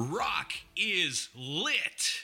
Rock is lit.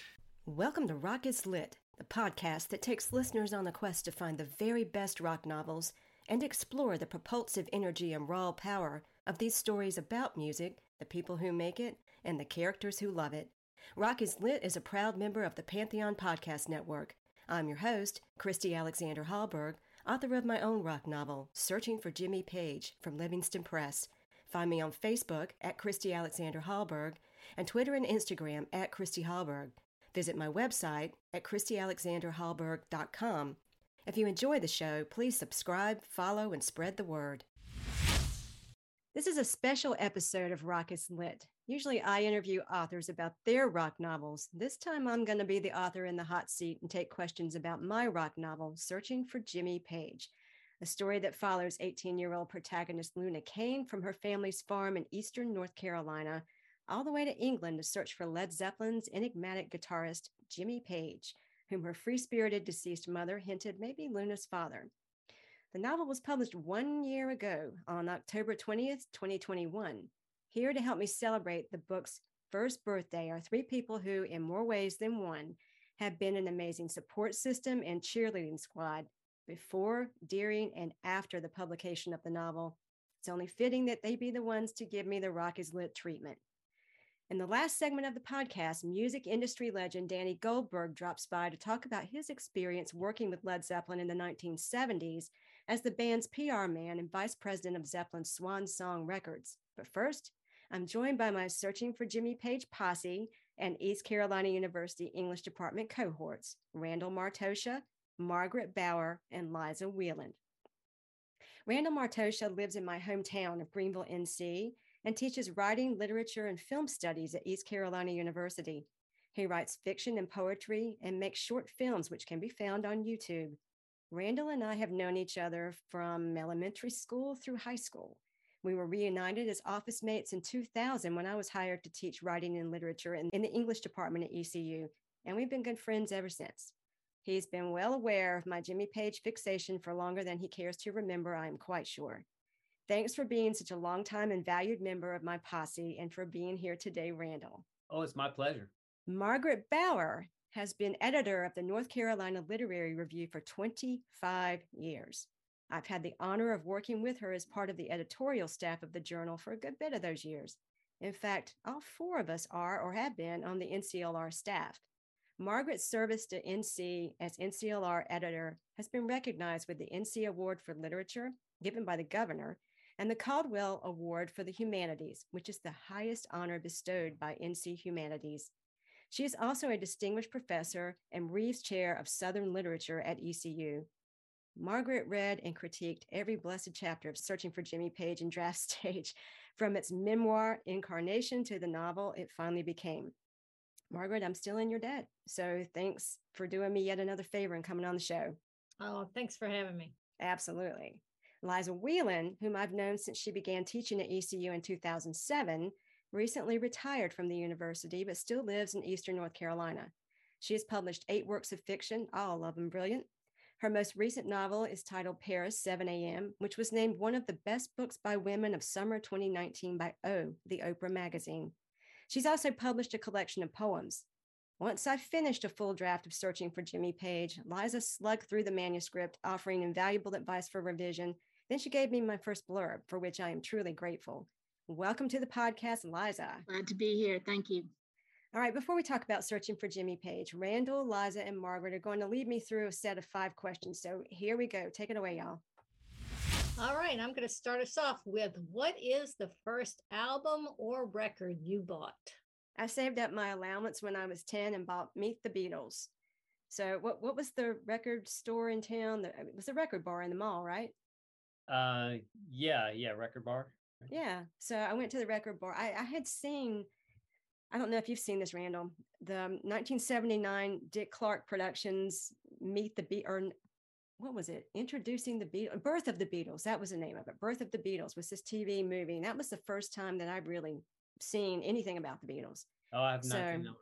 Welcome to Rock is Lit, the podcast that takes listeners on a quest to find the very best rock novels and explore the propulsive energy and raw power of these stories about music, the people who make it, and the characters who love it. Rock is Lit is a proud member of the Pantheon Podcast Network. I'm your host, Christy Alexander Hallberg, author of my own rock novel, Searching for Jimmy Page, from Livingston Press. Find me on Facebook at Christy Alexander Hallberg and Twitter and Instagram at Christy Hallberg. Visit my website at ChristyAlexanderHallberg.com. If you enjoy the show, please subscribe, follow, and spread the word. This is a special episode of Rock is Lit. Usually I interview authors about their rock novels. This time I'm going to be the author in the hot seat and take questions about my rock novel, Searching for Jimmy Page, a story that follows 18 year old protagonist Luna Kane from her family's farm in eastern North Carolina all the way to England to search for Led Zeppelin's enigmatic guitarist, Jimmy Page, whom her free spirited deceased mother hinted may be Luna's father. The novel was published one year ago on October 20th, 2021. Here to help me celebrate the book's first birthday are three people who, in more ways than one, have been an amazing support system and cheerleading squad before, during, and after the publication of the novel. It's only fitting that they be the ones to give me the Rock is Lit treatment. In the last segment of the podcast, music industry legend Danny Goldberg drops by to talk about his experience working with Led Zeppelin in the 1970s as the band's PR man and vice president of Zeppelin's Swan Song Records. But first, I'm joined by my Searching for Jimmy Page posse and East Carolina University English Department cohorts, Randall Martoccia, Margaret Bauer, and Liza Wieland. Randall Martoccia lives in my hometown of Greenville, NC, and teaches writing, literature, and film studies at East Carolina University. He writes fiction and poetry and makes short films, which can be found on YouTube. Randall and I have known each other from elementary school through high school. We were reunited as office mates in 2000 when I was hired to teach writing and literature in, the English department at ECU, and we've been good friends ever since. He's been well aware of my Jimmy Page fixation for longer than he cares to remember, I am quite sure. Thanks for being such a long time and valued member of my posse and for being here today, Randall. Oh, it's my pleasure. Margaret Bauer has been editor of the North Carolina Literary Review for 25 years. I've had the honor of working with her as part of the editorial staff of the journal for a good bit of those years. In fact, all four of us are or have been on the NCLR staff. Margaret's service to NC as NCLR editor has been recognized with the NC Award for Literature, given by the governor, and the Caldwell Award for the Humanities, which is the highest honor bestowed by NC Humanities. She is also a distinguished professor and Rives Chair of Southern Literature at ECU. Margaret read and critiqued every blessed chapter of Searching for Jimmy Page in draft stage, from its memoir incarnation to the novel it finally became. Margaret, I'm still in your debt. So thanks for doing me yet another favor and coming on the show. Oh, thanks for having me. Absolutely. Liza Wieland, whom I've known since she began teaching at ECU in 2007, recently retired from the university but still lives in Eastern North Carolina. She has published eight works of fiction, all of them brilliant. Her most recent novel is titled Paris 7 a.m., which was named one of the best books by women of summer 2019 by O, the Oprah magazine. She's also published a collection of poems. Once I finished a full draft of Searching for Jimmy Page, Liza slugged through the manuscript, offering invaluable advice for revision then she gave me my first blurb, for which I am truly grateful. Welcome to the podcast, Liza. Glad to be here. Thank you. All right, before we talk about searching for Jimmy Page, Randall, Liza, and Margaret are going to lead me through a set of five questions. So here we go. Take it away, y'all. All right, I'm going to start us off with what is the first album or record you bought? I saved up my allowance when I was 10 and bought Meet the Beatles. So what what was the record store in town? It was a record bar in the mall, right? Uh, yeah, yeah, record bar. Yeah. So I went to the record bar. I, I had seen, I don't know if you've seen this, Randall, the 1979 Dick Clark Productions Meet the Beat or what was it? Introducing the Beatles, Birth of the Beatles. That was the name of it. Birth of the Beatles was this TV movie. And that was the first time that I've really seen anything about the Beatles. Oh, I've not so, seen that.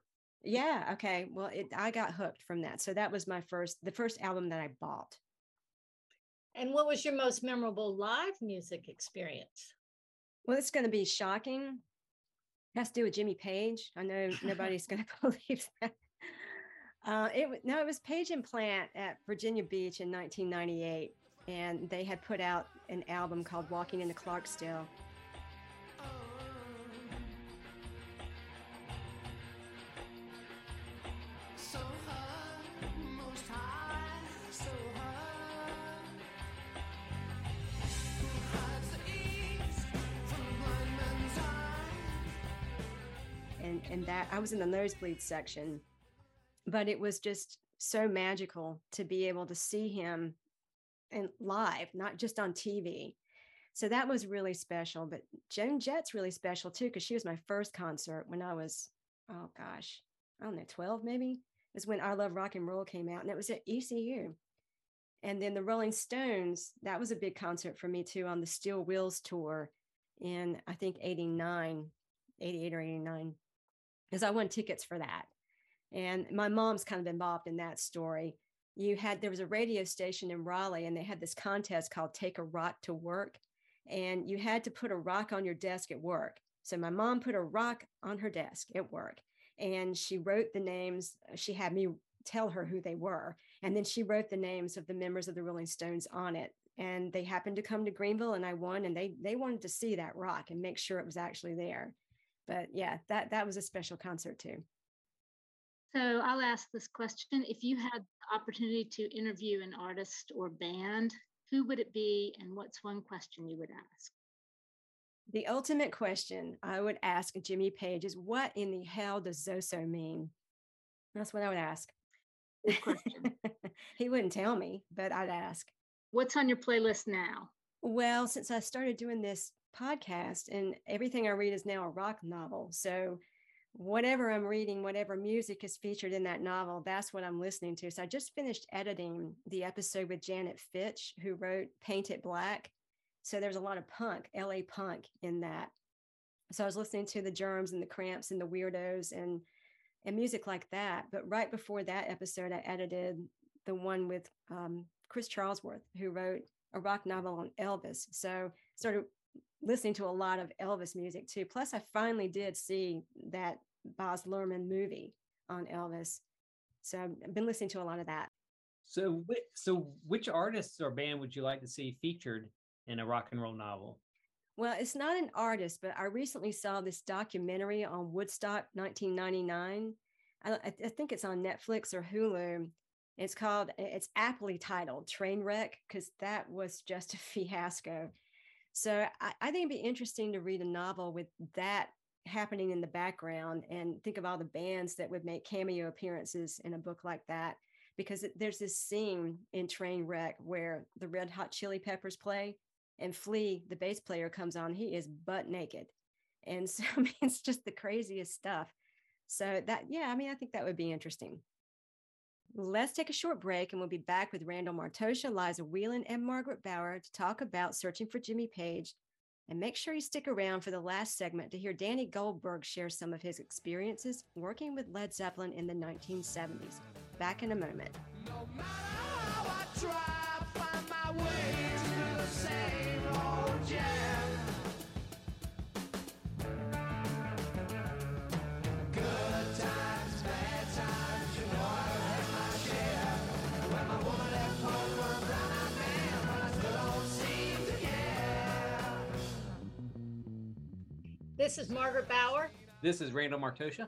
Yeah. Okay. Well, it, I got hooked from that. So that was my first, the first album that I bought. And what was your most memorable live music experience? Well, it's going to be shocking. It has to do with Jimmy Page. I know nobody's going to believe that. Uh, it no, it was Page and Plant at Virginia Beach in 1998, and they had put out an album called "Walking into Clarksdale." And that I was in the nosebleed section, but it was just so magical to be able to see him and live, not just on TV. So that was really special. But Joan Jett's really special too, because she was my first concert when I was, oh gosh, I don't know, 12 maybe. Is when I Love Rock and Roll came out, and it was at ECU. And then the Rolling Stones, that was a big concert for me too on the Steel Wheels tour in I think 89, 88 or 89 because I won tickets for that. And my mom's kind of involved in that story. You had, there was a radio station in Raleigh and they had this contest called Take a Rock to Work. And you had to put a rock on your desk at work. So my mom put a rock on her desk at work and she wrote the names. She had me tell her who they were. And then she wrote the names of the members of the Rolling Stones on it. And they happened to come to Greenville and I won and they they wanted to see that rock and make sure it was actually there but yeah, that that was a special concert too. So I'll ask this question: If you had the opportunity to interview an artist or band, who would it be, and what's one question you would ask? The ultimate question I would ask Jimmy Page is, "What in the hell does Zoso mean?" That's what I would ask. Good question. he wouldn't tell me, but I'd ask. What's on your playlist now? Well, since I started doing this podcast and everything I read is now a rock novel. So whatever I'm reading, whatever music is featured in that novel, that's what I'm listening to. So I just finished editing the episode with Janet Fitch, who wrote Paint It Black. So there's a lot of punk, LA punk in that. So I was listening to the Germs and the Cramps and the Weirdos and and music like that. But right before that episode, I edited the one with um, Chris Charlesworth, who wrote a rock novel on Elvis. So started listening to a lot of Elvis music too. Plus, I finally did see that Baz Luhrmann movie on Elvis. So I've been listening to a lot of that. So, so which artists or band would you like to see featured in a rock and roll novel? Well, it's not an artist, but I recently saw this documentary on Woodstock 1999. I, I think it's on Netflix or Hulu. It's called, it's aptly titled Trainwreck because that was just a fiasco. So I, I think it'd be interesting to read a novel with that happening in the background and think of all the bands that would make cameo appearances in a book like that. Because there's this scene in Trainwreck where the Red Hot Chili Peppers play and Flea, the bass player, comes on. He is butt naked. And so I mean, it's just the craziest stuff. So that, yeah, I mean, I think that would be interesting. Let's take a short break and we'll be back with Randall Martoccia, Liza Wieland, and Margaret Bauer to talk about searching for Jimmy Page. And make sure you stick around for the last segment to hear Danny Goldberg share some of his experiences working with Led Zeppelin in the 1970s. Back in a moment. No This is Margaret Bauer. This is Randall Martoccia.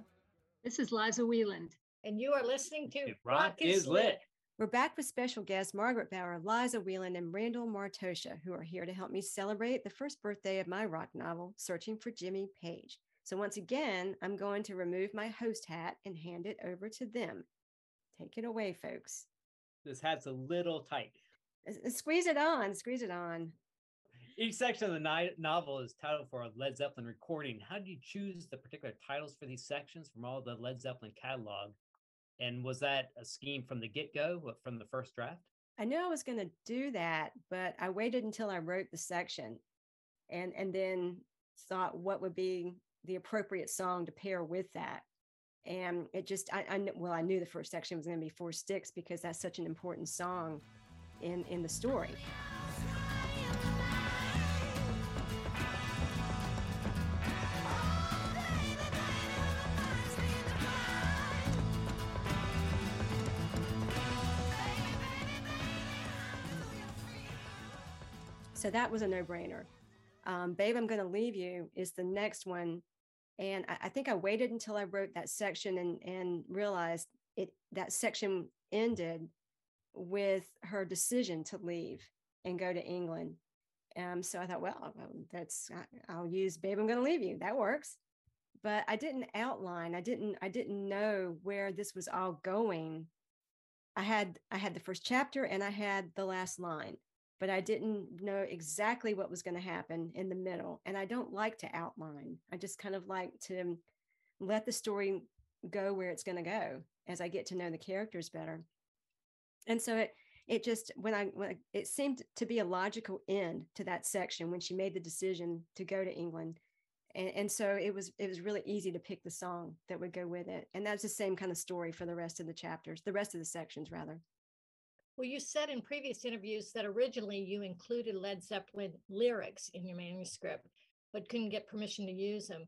This is Liza Wieland. And you are listening to Rock, Rock is lit. lit. We're back with special guests Margaret Bauer, Liza Wieland, and Randall Martoccia, who are here to help me celebrate the first birthday of my rock novel, Searching for Jimmy Page. So once again, I'm going to remove my host hat and hand it over to them. Take it away, folks. This hat's a little tight. Squeeze it on, squeeze it on each section of the novel is titled for a Led Zeppelin recording. How did you choose the particular titles for these sections from all the Led Zeppelin catalog? And was that a scheme from the get go, uh, from the first draft? I knew I was going to do that, but I waited until I wrote the section and, and then thought what would be the appropriate song to pair with that. And it just, I, I well, I knew the first section was going to be Four Sticks because that's such an important song in, in the story. So that was a no brainer. Um, Babe, I'm going to leave you is the next one. And I, I think I waited until I wrote that section and, and realized it that section ended with her decision to leave and go to England. Um, so I thought, well, that's I'll use "Babe, I'm going to leave you." That works. But I didn't outline. I didn't. I didn't know where this was all going. I had I had the first chapter and I had the last line, but I didn't know exactly what was going to happen in the middle. And I don't like to outline. I just kind of like to let the story go where it's going to go as I get to know the characters better. And so it it just when I when it seemed to be a logical end to that section when she made the decision to go to England. And, and so it was it was really easy to pick the song that would go with it. And that's the same kind of story for the rest of the chapters, the rest of the sections rather. Well, you said in previous interviews that originally you included Led Zeppelin lyrics in your manuscript, but couldn't get permission to use them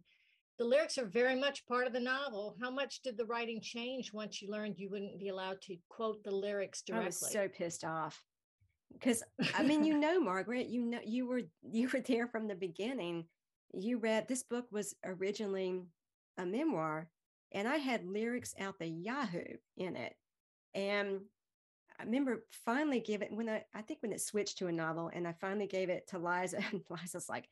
the lyrics are very much part of the novel. How much did the writing change once you learned you wouldn't be allowed to quote the lyrics directly? I was so pissed off because I mean, you know, Margaret, you know, you were you were there from the beginning. You read this book was originally a memoir, and I had lyrics out the Yahoo in it, and I remember finally giving when I I think when it switched to a novel, and I finally gave it to Liza, and Liza's like,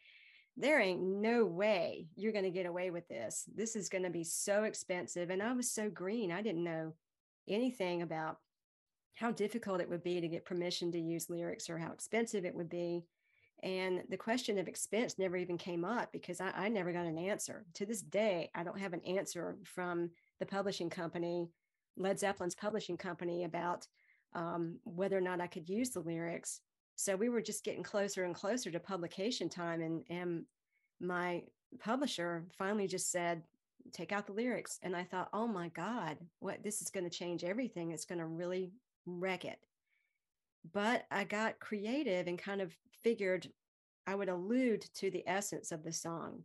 there ain't no way you're going to get away with this. This is going to be so expensive. And I was so green. I didn't know anything about how difficult it would be to get permission to use lyrics or how expensive it would be. And the question of expense never even came up because I, I never got an answer. To this day, I don't have an answer from the publishing company, Led Zeppelin's publishing company, about um, whether or not I could use the lyrics. So we were just getting closer and closer to publication time and and my publisher finally just said take out the lyrics. And i thought oh my god what this is going to change everything. It's going to really wreck it. But i got creative and kind of figured i would allude to the essence of the song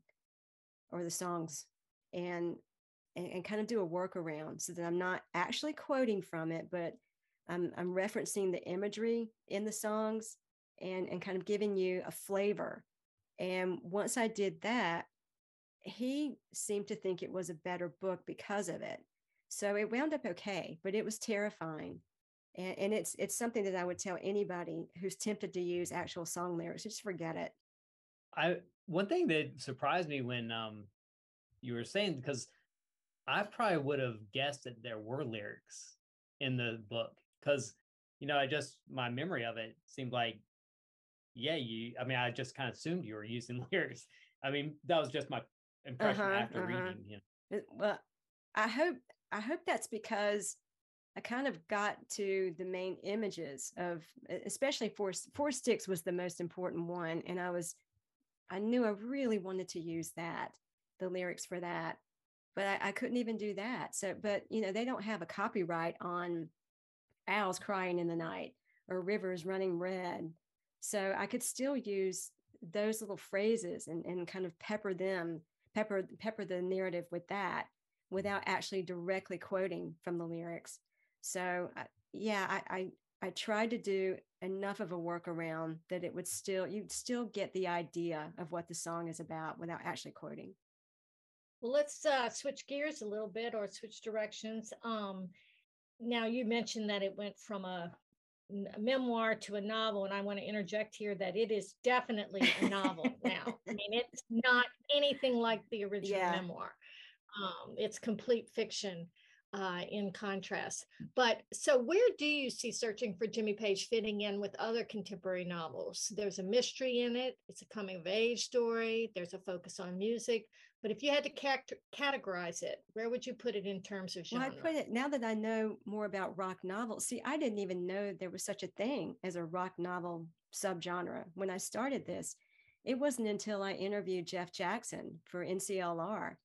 or the songs and and, and kind of do a workaround so that i'm not actually quoting from it but I'm, I'm referencing the imagery in the songs and, and kind of giving you a flavor. And once I did that, he seemed to think it was a better book because of it. So it wound up okay, but it was terrifying. And, and it's it's something that I would tell anybody who's tempted to use actual song lyrics, just forget it. I one thing that surprised me when um you were saying because I probably would have guessed that there were lyrics in the book because you know I just my memory of it seemed like yeah you I mean I just kind of assumed you were using lyrics. I mean that was just my impression uh-huh, after uh-huh. reading. You know. Well, I hope I hope that's because I kind of got to the main images of especially four four sticks was the most important one and I was I knew I really wanted to use that the lyrics for that but I, I couldn't even do that so but you know they don't have a copyright on owls crying in the night or rivers running red. So I could still use those little phrases and, and kind of pepper them, pepper pepper the narrative with that without actually directly quoting from the lyrics. So yeah, I, I I tried to do enough of a workaround that it would still you'd still get the idea of what the song is about without actually quoting. Well, let's uh, switch gears a little bit or switch directions. Um, now you mentioned that it went from a, memoir to a novel and i want to interject here that it is definitely a novel now i mean it's not anything like the original yeah. memoir um, it's complete fiction uh, in contrast. But so, where do you see Searching for Jimmy Page fitting in with other contemporary novels? There's a mystery in it, it's a coming of age story, there's a focus on music. But if you had to categorize it, where would you put it in terms of genre? Well, I put it now that I know more about rock novels. See, I didn't even know there was such a thing as a rock novel subgenre when I started this. It wasn't until I interviewed Jeff Jackson for NCLR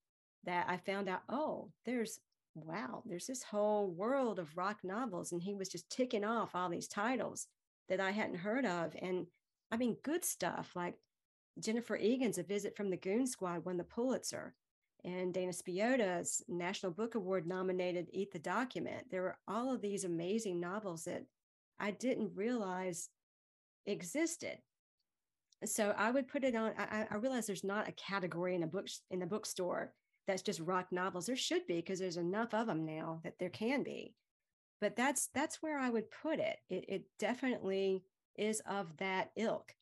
that I found out, oh, there's wow, there's this whole world of rock novels. And he was just ticking off all these titles that I hadn't heard of. And I mean, good stuff like Jennifer Egan's A Visit from the Goon Squad won the Pulitzer. And Dana Spiotta's National Book Award nominated Eat the Document. There were all of these amazing novels that I didn't realize existed. so I would put it on. I, I realize there's not a category in a book in the bookstore that's just rock novels. There should be because there's enough of them now that there can be. But that's that's where I would put it. It, it definitely is of that ilk.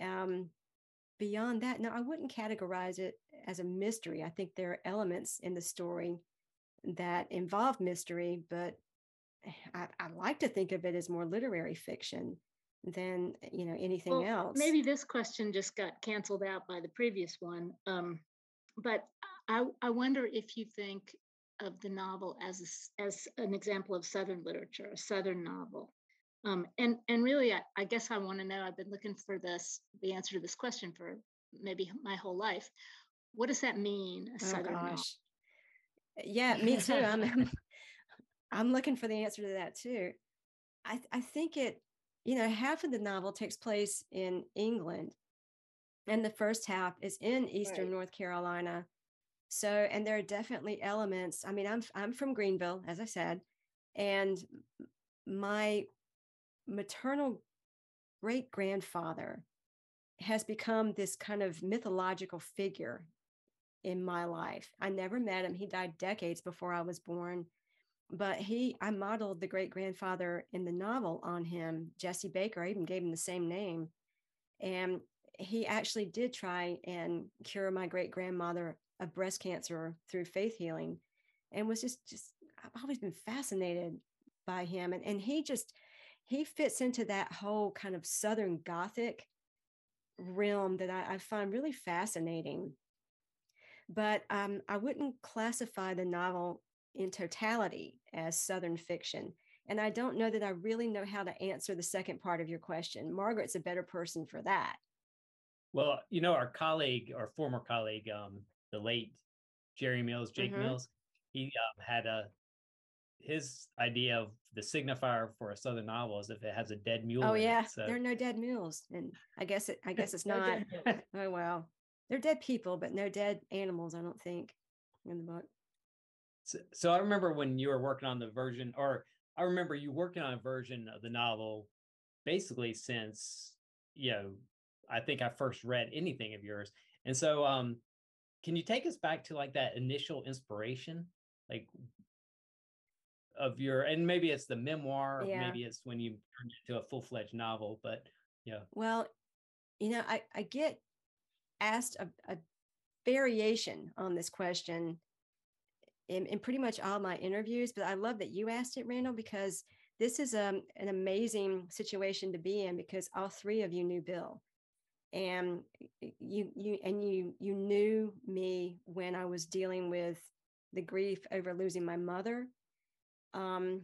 Um, beyond that, no, I wouldn't categorize it as a mystery. I think there are elements in the story that involve mystery, but I, I like to think of it as more literary fiction than you know anything well, else. Maybe this question just got canceled out by the previous one. Um, but I, I wonder if you think of the novel as a, as an example of Southern literature, a Southern novel. Um, and and really, I, I guess I want to know. I've been looking for this the answer to this question for maybe my whole life. What does that mean? A oh, Southern gosh. Yeah, me too. I'm I'm looking for the answer to that too. I I think it. You know, half of the novel takes place in England, and the first half is in Eastern right. North Carolina. So, and there are definitely elements. I mean, I'm I'm from Greenville, as I said, and my maternal great grandfather has become this kind of mythological figure in my life. I never met him. He died decades before I was born. But he, I modeled the great grandfather in the novel on him, Jesse Baker. I even gave him the same name. And he actually did try and cure my great grandmother of breast cancer through faith healing and was just, just, I've always been fascinated by him. And, and he just, he fits into that whole kind of Southern Gothic realm that I, I find really fascinating. But um, I wouldn't classify the novel in totality as Southern fiction. And I don't know that I really know how to answer the second part of your question. Margaret's a better person for that. Well, you know, our colleague, our former colleague, um, the late Jerry Mills, Jake mm-hmm. Mills, he um, had a his idea of the signifier for a southern novel is if it has a dead mule. Oh yeah, so. there are no dead mules, and I guess it. I guess it's not. oh well, they're dead people, but no dead animals. I don't think in the book. So, so I remember when you were working on the version, or I remember you working on a version of the novel, basically since you know, I think I first read anything of yours, and so um, can you take us back to like that initial inspiration, like of your and maybe it's the memoir yeah. maybe it's when you turn it into a full-fledged novel but yeah well you know i i get asked a, a variation on this question in, in pretty much all my interviews but i love that you asked it randall because this is um, an amazing situation to be in because all three of you knew bill. And you you and you you knew me when i was dealing with the grief over losing my mother um,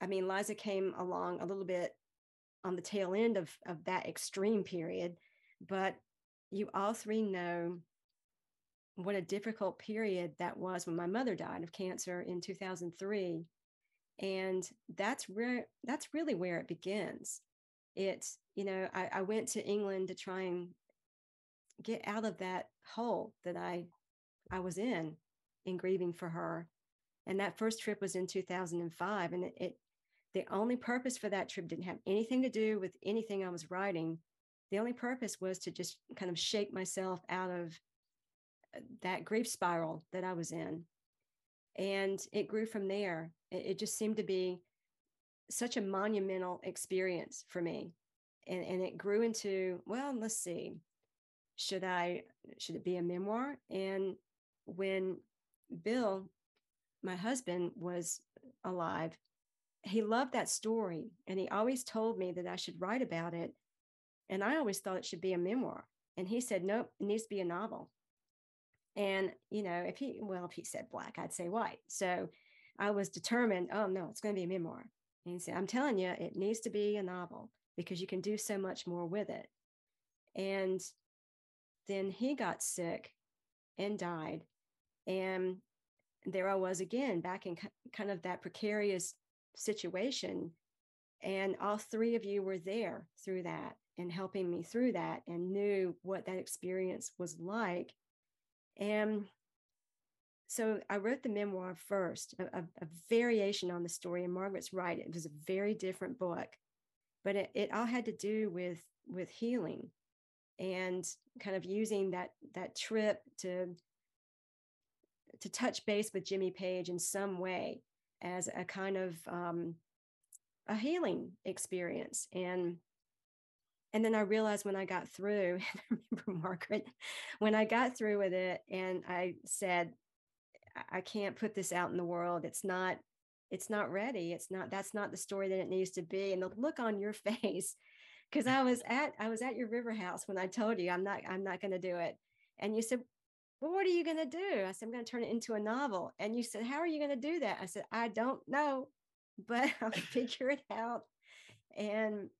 I mean, Liza came along a little bit on the tail end of, of that extreme period, but you all three know what a difficult period that was when my mother died of cancer in 2003 and that's that's really where it begins. It's you know I, I went to england to try and get out of that hole that i i was in in grieving for her and that first trip was in 2005. And it, it the only purpose for that trip didn't have anything to do with anything I was writing. The only purpose was to just kind of shake myself out of uh, that grief spiral that I was in. And it grew from there. It, it just seemed to be such a monumental experience for me. And, and it grew into, well, let's see, should I, should it be a memoir? And when Bill my husband was alive, he loved that story and he always told me that I should write about it. And I always thought it should be a memoir. And he said, nope, it needs to be a novel. And, you know, if he, well, if he said black, I'd say white. So I was determined, oh, no, it's going to be a memoir. And he said, I'm telling you, it needs to be a novel because you can do so much more with it. And then he got sick and died. And there I was again, back in kind of that precarious situation. And all three of you were there through that and helping me through that and knew what that experience was like. And so I wrote the memoir first, a, a, variation on the story. And Margaret's right; it was a very different book, but it, it all had to do with with healing. and kind of using that that trip to to touch base with Jimmy Page in some way as a kind of um, a healing experience and and then I realized when I got through, I remember Margaret, when I got through with it and I said, I can't put this out in the world. It's not, it's not ready. It's not, that's not the story that it needs to be. And the look on your face, because I was at, I was at your river house when I told you I'm not, I'm not going to do it. And you said, well, what are you going to do? I said, I'm going to turn it into a novel. And you said, how are you going to do that? I said, I don't know, but I'll figure it out. And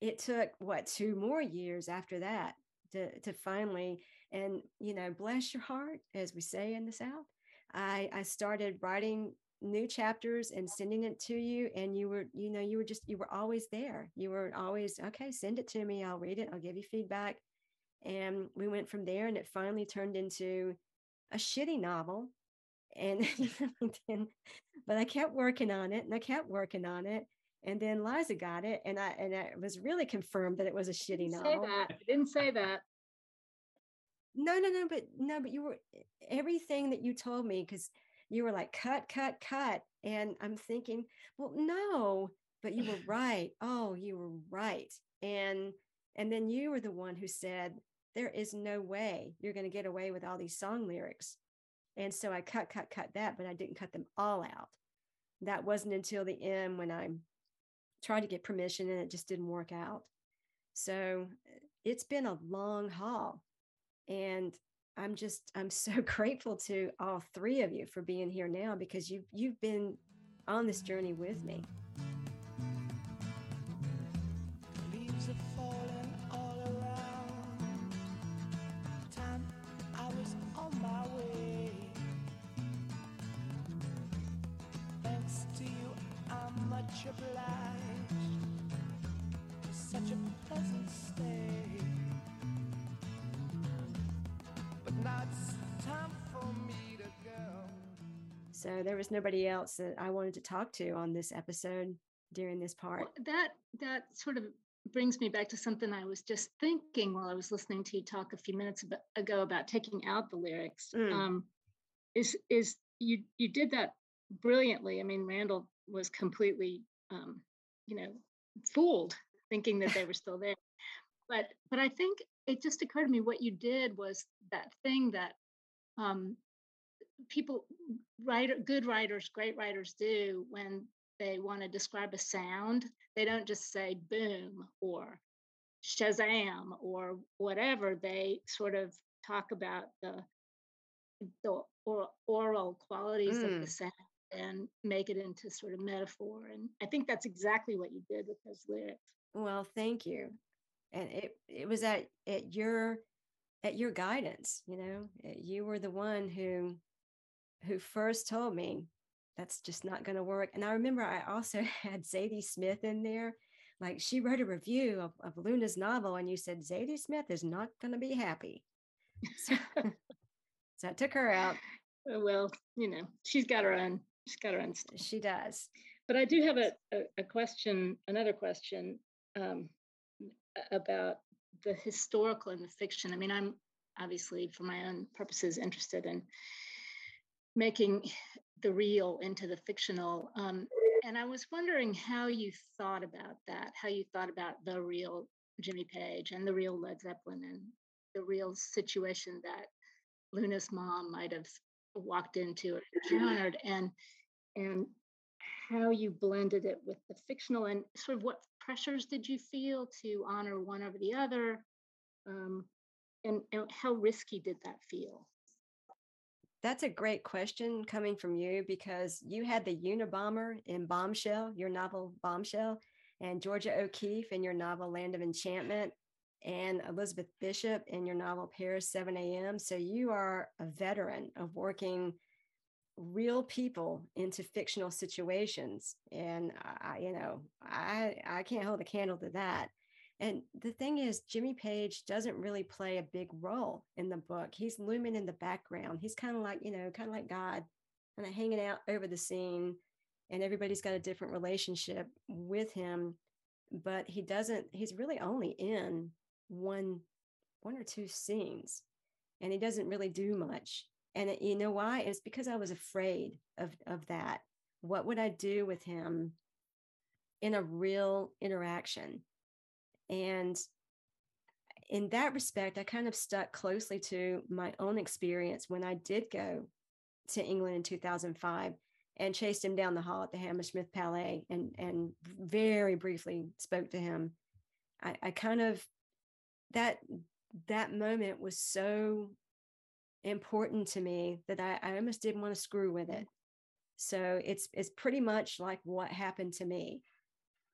it took what two more years after that to to finally and you know bless your heart as we say in the south i i started writing new chapters and sending it to you and you were you know you were just you were always there you were always okay send it to me i'll read it i'll give you feedback and we went from there and it finally turned into a shitty novel and then, but i kept working on it and i kept working on it and then Liza got it, and I and it was really confirmed that it was a shitty Say novel. that. I didn't say that. No, no, no, but no, but you were everything that you told me because you were like cut, cut, cut, and I'm thinking, well, no, but you were right. Oh, you were right, and and then you were the one who said there is no way you're going to get away with all these song lyrics, and so I cut, cut, cut that, but I didn't cut them all out. That wasn't until the end when I tried to get permission and it just didn't work out. So it's been a long haul. And I'm just I'm so grateful to all three of you for being here now because you've you've been on this journey with me. Much obliged. Such a pleasant stay. But now it's time for me to go. So there was nobody else that I wanted to talk to on this episode during this part. Well, that that sort of brings me back to something I was just thinking while I was listening to you talk a few minutes ago about taking out the lyrics. Mm. Um, is is you you did that brilliantly. I mean, Randall was completely, um, you know, fooled thinking that they were still there. But but I think it just occurred to me what you did was that thing that um, people writer good writers great writers do when they want to describe a sound they don't just say boom or shazam or whatever they sort of talk about the the or, oral qualities of Mm. the sound and make it into sort of metaphor and i think that's exactly what you did with those lyrics Well, thank you. And it it was at at your at your guidance, you know. uh, You were the one who who first told me that's just not going to work. And I remember I also had Zadie Smith in there. Like she wrote a review of, of Luna's novel, and you said Zadie Smith is not going to be happy. So, so I took her out. Well you know she's got her own she's got her own stuff. She does. But I do have a, a, a question, another question um, about the historical and the fiction. I mean, I'm obviously, for my own purposes, interested in making the real into the fictional. Um, and I was wondering how you thought about that, how you thought about the real Jimmy Page and the real Led Zeppelin and the real situation that Luna's mom might have walked into or encountered, and and how you blended it with the fictional and sort of what pressures did you feel to honor one over the other? Um, and, and how risky did that feel? That's a great question coming from you because you had the Unabomber in Bombshell, your novel Bombshell, and Georgia O'Keeffe in your novel Land of Enchantment, and Elizabeth Bishop in your novel Paris 7 a.m. So you are a veteran of working real people into fictional situations. And I, you know, I I can't hold a candle to that. And the thing is, Jimmy Page doesn't really play a big role in the book. He's looming in the background. He's kind of like, you know, kind of like God, kind of hanging out over the scene, and everybody's got a different relationship with him. But he doesn't, he's really only in one one or two scenes, and he doesn't really do much. And it, you know why? It's because I was afraid of of that. What would I do with him in a real interaction? And in that respect, I kind of stuck closely to my own experience when I did go to England in 2005 and chased him down the hall at the Hammersmith Palais and and very briefly spoke to him. I, I kind of that that moment was so important to me that I, I almost didn't want to screw with it. So it's it's pretty much like what happened to me.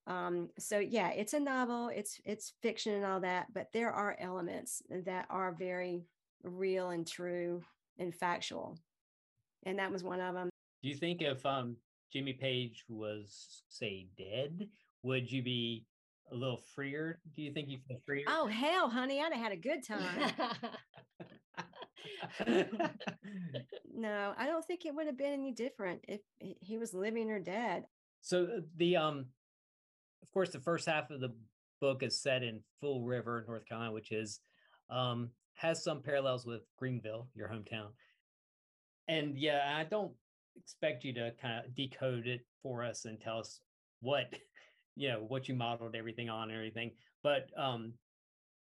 Um, so yeah, it's a novel, it's it's fiction and all that, but there are elements that are very real and true and factual. And that was one of them. Do you think if um Jimmy Page was say dead, would you be a little freer? Do you think you feel freer? Oh hell, honey, I'd have had a good time. no, I don't think it would have been any different if he was living or dead. so uh, the um of course the first half of the book is set in Full River, North Carolina, which is um has some parallels with Greenville, your hometown. And yeah, I don't expect you to kind of decode it for us and tell us what you know what you modeled everything on and everything but um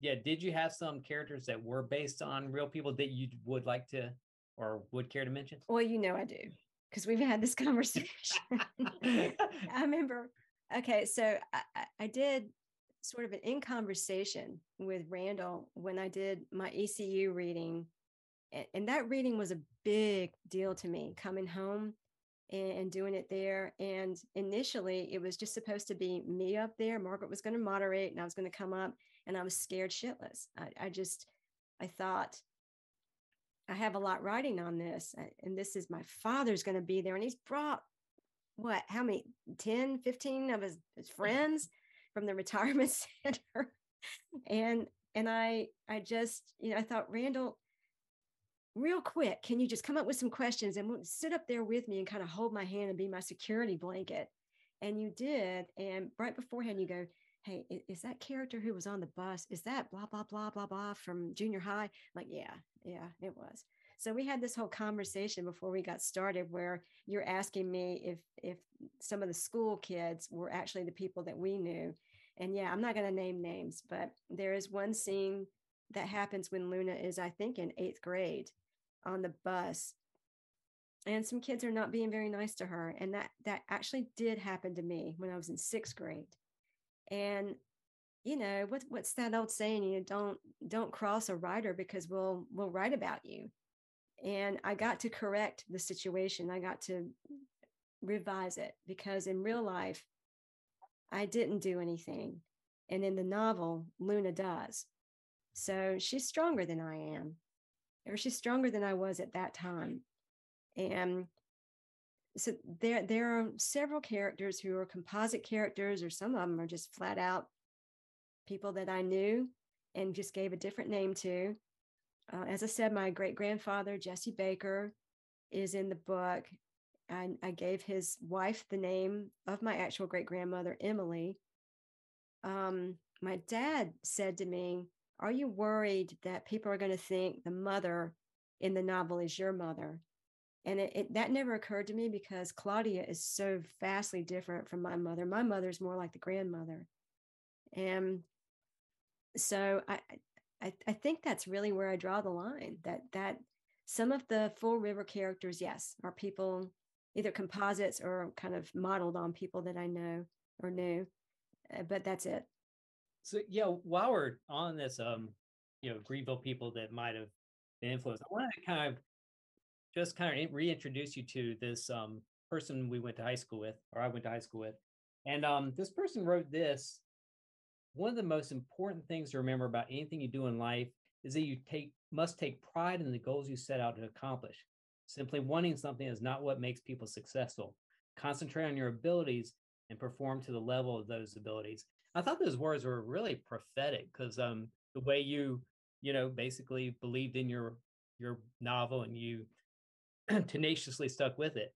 yeah did you have some characters that were based on real people that you would like to or would care to mention Well, you know I do because we've had this conversation. I remember. Okay, so I, I- did sort of an in conversation with Randall when I did my ECU reading, a- and that reading was a big deal to me coming home and, doing it there. And initially, it was just supposed to be me up there. Margaret was going to moderate, and I was going to come up, and I was scared shitless. I, I just, I thought. I have a lot writing on this, uh, and this is my father's going to be there, and he's brought what how many 10 15 of his, his friends from the retirement center and and i i just you know i thought randall real quick can you just come up with some questions and sit up there with me and kind of hold my hand and be my security blanket? And you did and right beforehand you go hey is that character who was on the bus is that blah blah blah blah blah from junior high? Like yeah yeah it was. So we had this whole conversation before we got started where you're asking me if if some of the school kids were actually the people that we knew. And yeah i'm not going to name names but there is one scene that happens when luna is i think in eighth grade on the bus and some kids are not being very nice to her and that that actually did happen to me when i was in sixth grade. And you know what, what's that old saying you know don't don't cross a writer because we'll we'll write about you. And i got to correct the situation. I got to revise it because in real life i didn't do anything. And in the novel luna does. So she's stronger than i am or she's stronger than i was at that time and so there there are several characters who are composite characters or some of them are just flat out people that i knew and just gave a different name to uh, as I said, my great grandfather, Jesse Baker, is in the book. I, I gave his wife the name of my actual great grandmother, Emily. Um, my dad said to me, Are you worried that people are going to think the mother in the novel is your mother? And it, it, that never occurred to me because Claudia is so vastly different from my mother. My mother's more like the grandmother. And so I, I, I think that's really where I draw the line that that some of the full river characters, yes, are people either composites or kind of modeled on people that I know or knew, uh, but that's it. So yeah, while we're on this, um, you know, Greenville people that might have been influenced, I want to kind of just kind of reintroduce you to this um person we went to high school with, or I went to high school with, and um, this person wrote this. One of the most important things to remember about anything you do in life is that you take must take pride in the goals you set out to accomplish. Simply wanting something is not what makes people successful. Concentrate on your abilities and perform to the level of those abilities. I thought those words were really prophetic because um, the way you, you know, basically believed in your your novel and you tenaciously stuck with it.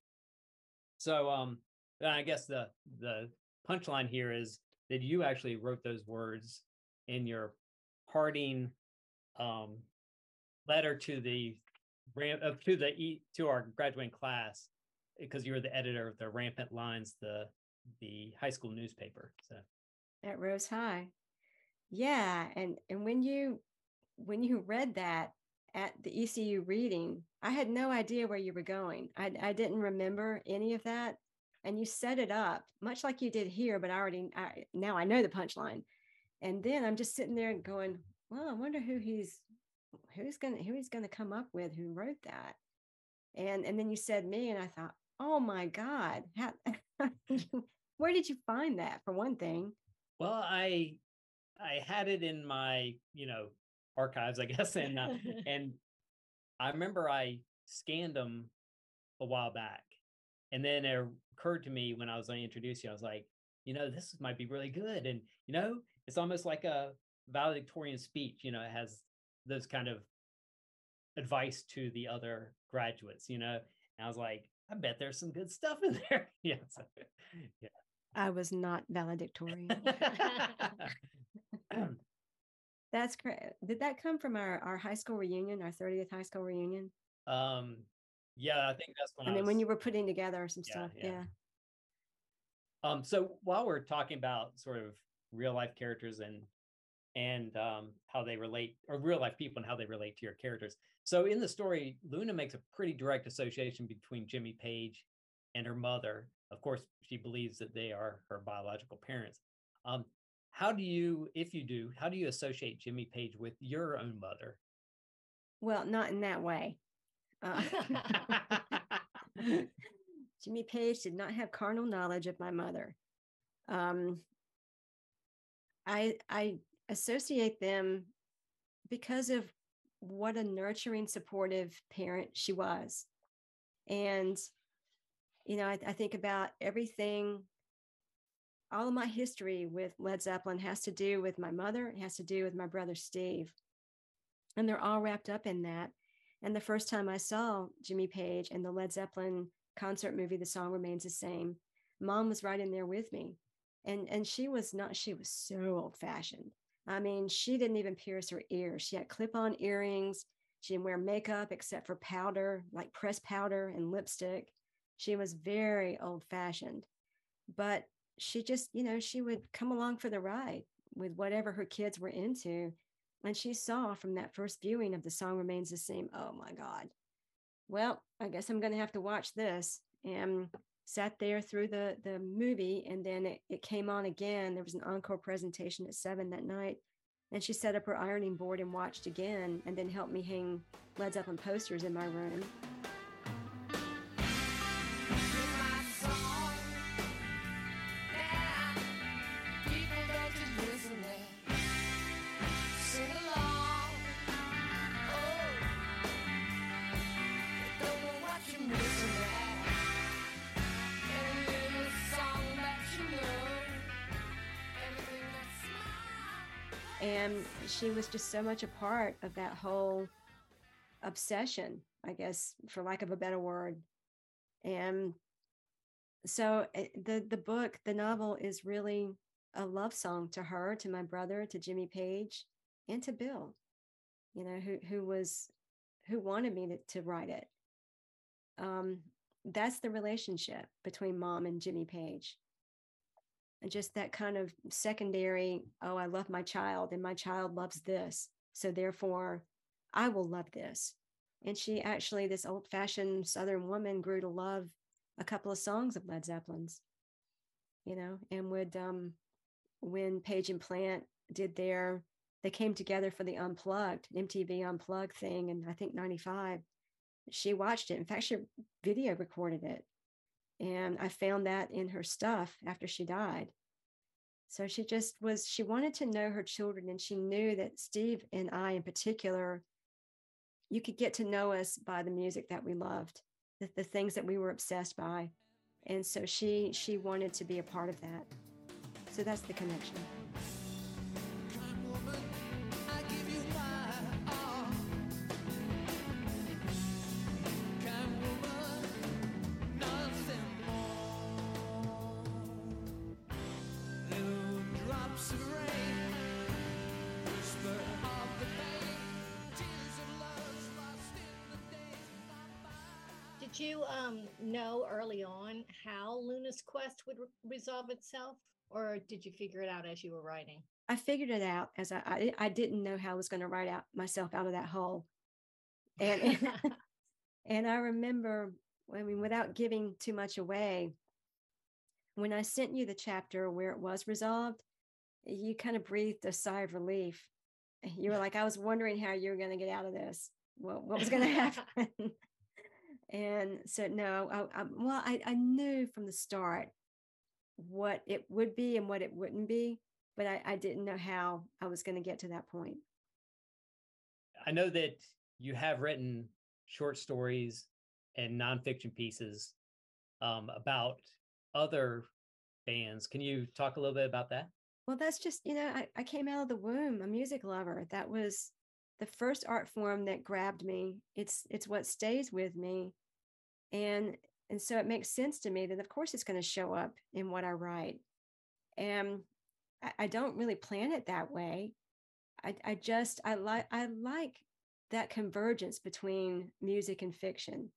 So um, I guess the the punchline here is that you actually wrote those words in your parting um, letter to the uh, to the to our graduating class because you were the editor of the Rampant Lines, the the high school newspaper. So at Rose High. Yeah, and and when you when you read that at the ECU reading, I had no idea where you were going. I I didn't remember any of that, and you set it up much like you did here, but I already I, now I know the punchline, and then I'm just sitting there going, well, I wonder who he's who's gonna who he's gonna come up with who wrote that, and and then you said me, and I thought, oh my god, how, where did you find that for one thing? Well, I I had it in my, you know, archives, I guess, and uh, and I remember I scanned them a while back, and then it occurred to me when I was going to introduce you, I was like, you know, this might be really good, and you know, it's almost like a valedictorian speech. You know, it has those kind of advice to the other graduates. You know, and I was like, I bet there's some good stuff in there. yeah, so, yeah. I was not valedictorian. That's great. Did that come from our, our high school reunion, our 30th high school reunion? um, yeah, I think that's when. And I then was, when you were putting together some Yeah, stuff. yeah. Yeah. Um, so while we're talking about sort of real life characters and and um, how they relate, or real life people and how they relate to your characters. So in the story, Luna makes a pretty direct association between Jimmy Page and her mother. Of course, she believes that they are her biological parents. Um, how do you, if you do, how do you associate Jimmy Page with your own mother? Well, not in that way. Uh, Jimmy Page did not have carnal knowledge of my mother. Um, I I associate them because of what a nurturing, supportive parent she was, and you know I, I think about everything. All of my history with Led Zeppelin has to do with my mother. It has to do with my brother Steve, and they're all wrapped up in that. And the first time I saw Jimmy Page and the Led Zeppelin concert movie, The Song Remains the Same, mom was right in there with me. And and she was not, she was so old-fashioned. I mean, she didn't even pierce her ears. She had clip-on earrings. She didn't wear makeup except for powder, like pressed powder and lipstick. She was very old-fashioned. But she just, you know, she would come along for the ride with whatever her kids were into. And she saw from that first viewing of the song remains the same. Oh my God. Well, I guess I'm going to have to watch this. And sat there through the, the movie. And then it, it came on again. There was an encore presentation at seven that night. And she set up her ironing board and watched again, and then helped me hang Led Zeppelin posters in my room. She was just so much a part of that whole obsession i guess for lack of a better word. And so eh, the the book the novel is really a love song to her to my brother to jimmy page and to bill you know who who was who wanted me to, to write it. Um that's the relationship between mom and jimmy page just that kind of secondary oh i love my child and my child loves this so therefore i will love this. And she actually this old fashioned southern woman grew to love a couple of songs of led zeppelin's you know and would um when page and plant did their they came together for the unplugged mtv unplugged thing in i think 95 she watched it. In fact she video recorded it and I found that in her stuff after she died. So she just was, she wanted to know her children, and she knew that Steve and I, in particular, you could get to know us by the music that we loved, the, the things that we were obsessed by. And so she she wanted to be a part of that. So that's the connection. Know early on how Luna's quest would re- resolve itself, or did you figure it out as you were writing? I figured it out as I I, I didn't know how I was going to write out myself out of that hole, and and I remember I mean without giving too much away, when I sent you the chapter where it was resolved, you kind of breathed a sigh of relief. You were like, I was wondering how you were going to get out of this. What what was going to happen? And so no, I, I, well, I, I knew from the start what it would be and what it wouldn't be, but I, I didn't know how I was going to get to that point. I know that you have written short stories and nonfiction pieces um, about other bands. Can you talk a little bit about that? Well, that's just, you know, I, I came out of the womb a music lover. That was the first art form that grabbed me. It's it's what stays with me. And and so it makes sense to me that of course it's going to show up in what I write. And I, I don't really plan it that way. I, I just I like I like that convergence between music and fiction.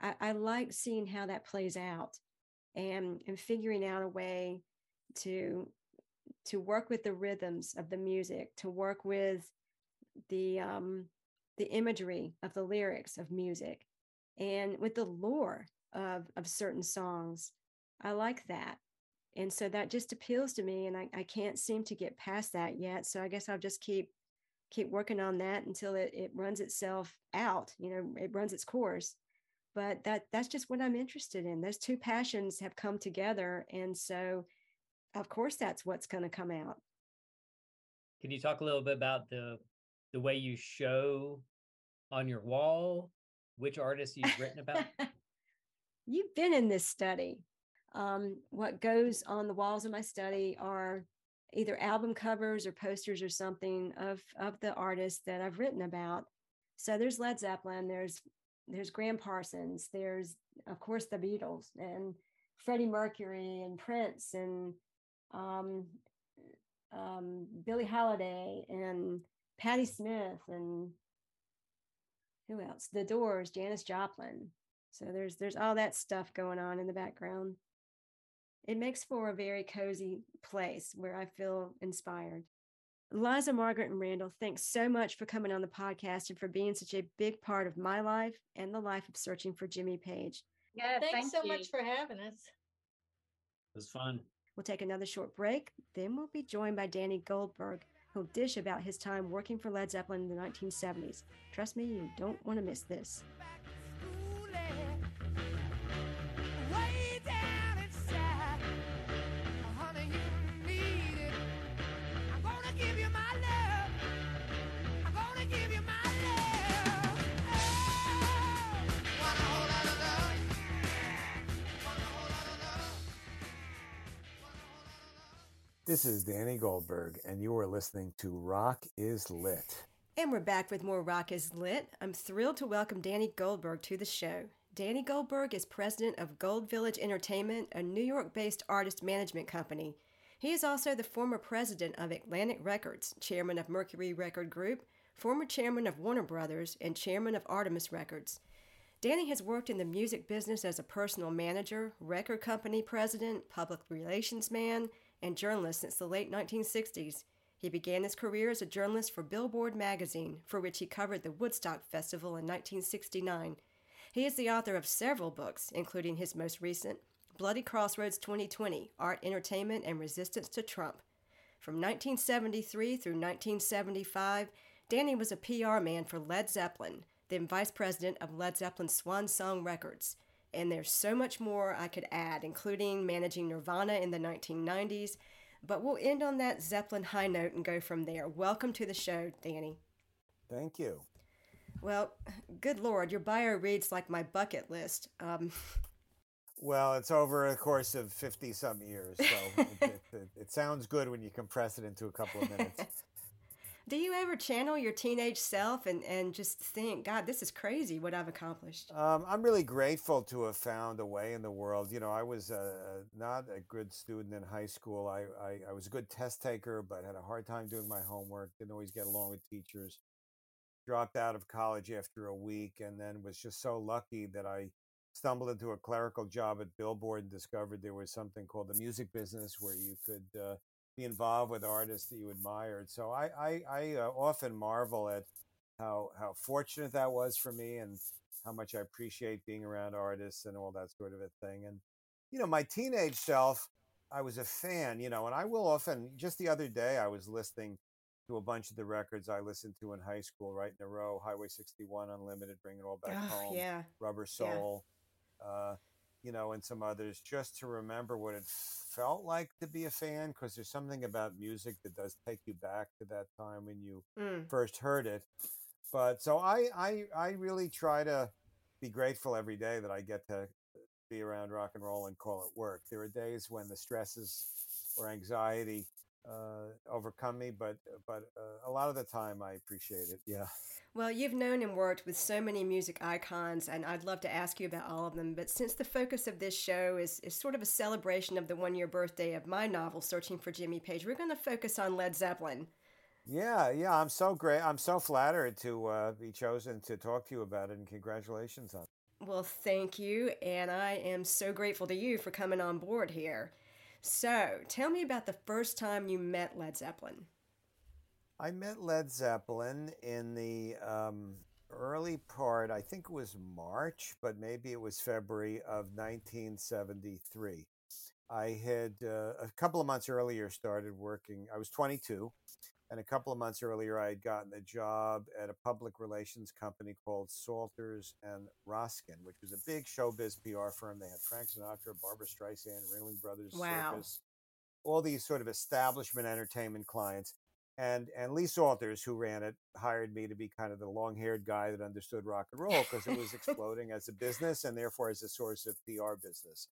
I, I like seeing how that plays out and and figuring out a way to to work with the rhythms of the music, to work with the um, the imagery of the lyrics of music, and with the lore of of certain songs. I like that, and so that just appeals to me, and I, I can't seem to get past that yet. So I guess I'll just keep keep working on that until it, it runs itself out. You know, it runs its course. But that that's just what I'm interested in. Those two passions have come together, and so of course that's what's going to come out. Can you talk a little bit about the the way you show on your wall which artists you've written about? You've been in this study. Um, what goes on the walls of my study are either album covers or posters or something of of the artists that I've written about. So there's Led Zeppelin, there's there's Gram Parsons, there's of course the Beatles and Freddie Mercury and Prince and um, um, Billie Holiday and Patti Smith and who else? The Doors, Janis Joplin. So there's there's all that stuff going on in the background. It makes for a very cozy place where I feel inspired. Liza, Margaret, and Randall, thanks so much for coming on the podcast and for being such a big part of my life and the life of searching for Jimmy Page. Yeah, Thanks thank so you. much for having us. It was fun. We'll take another short break. Then we'll be joined by Danny Goldberg, who'll dish about his time working for Led Zeppelin in the 1970s. Trust me, you don't want to miss this. This is Danny Goldberg, and you are listening to Rock is Lit. And we're back with more Rock is Lit. I'm thrilled to welcome Danny Goldberg to the show. Danny Goldberg is president of Gold Village Entertainment, a New York based artist management company. He is also the former president of Atlantic Records, chairman of Mercury Record Group, former chairman of Warner Brothers, and chairman of Artemis Records. Danny has worked in the music business as a personal manager, record company president, public relations man, and journalist since the late 1960s. He began his career as a journalist for Billboard magazine, for which he covered the Woodstock Festival in 1969. He is the author of several books, including his most recent, Bloody Crossroads 2020 Art, Entertainment, and Resistance to Trump. From 1973 through 1975, Danny was a PR man for Led Zeppelin, then vice president of Led Zeppelin's Swan Song Records. And there's so much more I could add, including managing Nirvana in the 1990s. But we'll end on that Zeppelin high note and go from there. Welcome to the show, Danny. Thank you. Well, good Lord, your bio reads like my bucket list. Um, Well, it's over a course of 50 some years, so it, it, it, it sounds good when you compress it into a couple of minutes. do you ever channel your teenage self and, and just think, God, this is crazy what I've accomplished? Um, I'm really grateful to have found a way in the world. You know, I was uh, not a good student in high school. I, I, I was a good test taker, but had a hard time doing my homework, didn't always get along with teachers. Dropped out of college after a week and then was just so lucky that I stumbled into a clerical job at Billboard and discovered there was something called the music business where you could uh, be involved with artists that you admired. So I I, I uh, often marvel at how how fortunate that was for me and how much I appreciate being around artists and all that sort of a thing. And you know, my teenage self, I was a fan. You know, and I will often. Just the other day, I was listening to a bunch of the records I listened to in high school, right in a row. Highway 61, Unlimited, Bring It All Back Oh, Home, yeah. Rubber Soul, uh, you know, and some others, just to remember what it felt like to be a fan. Because there's something about music that does take you back to that time when you Mm. first heard it. But so I, I, I really try to be grateful every day that I get to be around rock and roll and call it work. There are days when the stresses or anxiety uh, overcome me, but but uh, a lot of the time I appreciate it. Yeah. Well, you've known and worked with so many music icons, and I'd love to ask you about all of them. But since the focus of this show is, is sort of a celebration of the one year birthday of my novel, Searching for Jimmy Page, we're going to focus on Led Zeppelin. Yeah, yeah, I'm so great. I'm so flattered to uh, be chosen to talk to you about it, and congratulations on it. Well, thank you, and I am so grateful to you for coming on board here. So, tell me about the first time you met Led Zeppelin. I met Led Zeppelin in the um, early part, I think it was March, but maybe it was February of 1973. I had uh, a couple of months earlier started working, I was 22, and a couple of months earlier I had gotten a job at a public relations company called Solters and Roskin, which was a big showbiz PR firm. They had Frank Sinatra, Barbra Streisand, Ringling Brothers, Wow. Circus, all these sort of establishment entertainment clients and and Lee Solters, who ran it, hired me to be kind of the long-haired guy that understood rock and roll because it was exploding as a business and therefore as a source of PR business.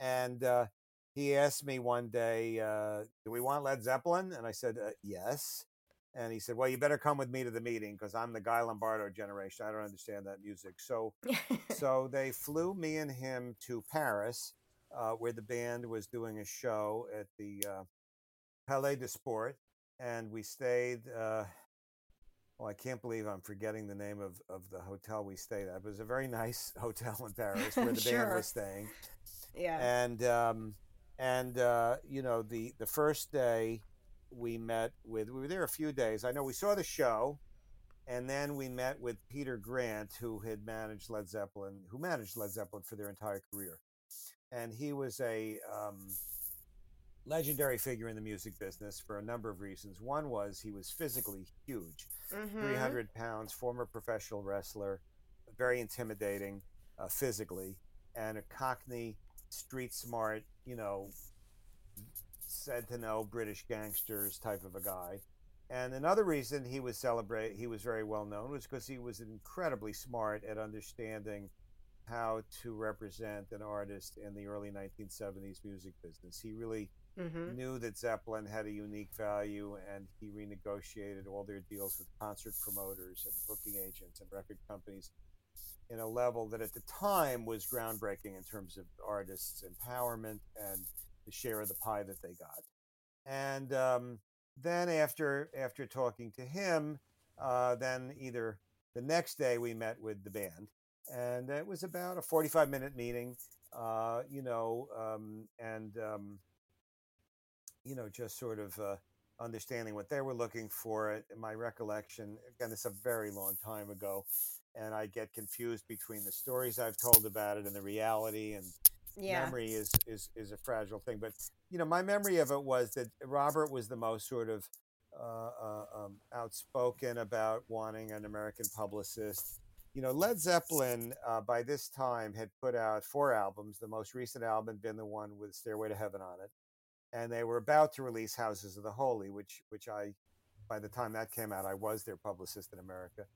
And uh, he asked me one day, uh, "Do we want Led Zeppelin?" And I said, uh, "Yes." And he said, "Well, you better come with me to the meeting because I'm the Guy Lombardo generation. I don't understand that music." So so they flew me and him to Paris, uh, where the band was doing a show at the uh, Palais de Sport, and we stayed. Uh, well, I can't believe I'm forgetting the name of, of the hotel we stayed at. It was a very nice hotel in Paris where the band was staying, yeah. and um, and uh, you know the the first day we met with we were there a few days. I know we saw the show, and then we met with Peter Grant, who had managed Led Zeppelin, who managed Led Zeppelin for their entire career, and he was a um, legendary figure in the music business for a number of reasons. One was he was physically huge, Mhm. 300 pounds, former professional wrestler, very intimidating uh, physically, and a Cockney, street smart, you know, said to know British gangsters type of a guy. And another reason he was celebrate he was very well known was because he was incredibly smart at understanding how to represent an artist in the early 1970s music business. He really Mhm. knew that Zeppelin had a unique value and he renegotiated all their deals with concert promoters and booking agents and record companies in a level that at the time was groundbreaking in terms of artists' empowerment and the share of the pie that they got. And um, then after after talking to him, uh, then either the next day we met with the band, and it was about a forty-five minute meeting. Uh, you know, um, and um, you know, just sort of uh, understanding what they were looking for. It, my recollection, again, it's a very long time ago, and I get confused between the stories I've told about it and the reality. And Yeah. memory is, is is a fragile thing. But you know, my memory of it was that Robert was the most sort of uh, uh, um, outspoken about wanting an American publicist. You know, Led Zeppelin uh, by this time had put out four albums. The most recent album had been the one with Stairway to Heaven on it, and they were about to release Houses of the Holy, which which I, by the time that came out, I was their publicist in America.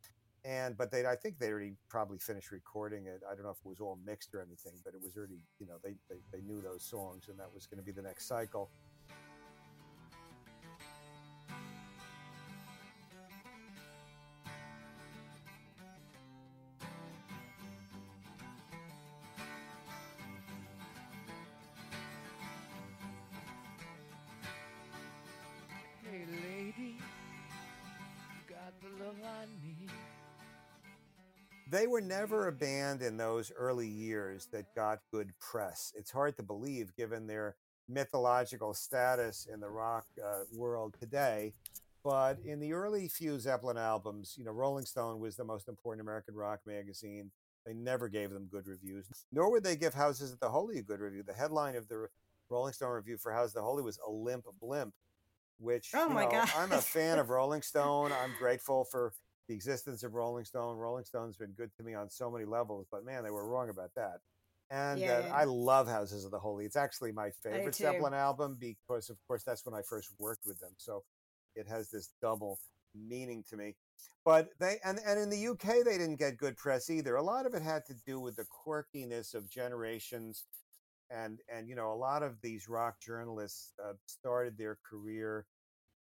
And but they, I think they already probably finished recording it. I don't know if it was all mixed or anything, but it was already, you know, they they, they knew those songs, and that was going to be the next cycle. They were never a band in those early years that got good press. It's hard to believe given their mythological status in the rock uh, world today. But in the early few Zeppelin albums, you know, Rolling Stone was the most important American rock magazine. They never gave them good reviews, nor would they give Houses of the Holy a good review. The headline of the Rolling Stone review for Houses of the Holy was a limp blimp, which Oh my know, God. I'm a fan of Rolling Stone. I'm grateful for the existence of Rolling Stone. Rolling Stone's been good to me on so many levels, but man, they were wrong about that. And Yeah, uh, yeah. I love Houses of the Holy. It's actually my favorite. Zeppelin album because, of course, that's when I first worked with them. So it has this double meaning to me. But they and, and in the UK they didn't get good press either. A lot of it had to do with the quirkiness of generations and and you know a lot of these rock journalists uh, started their career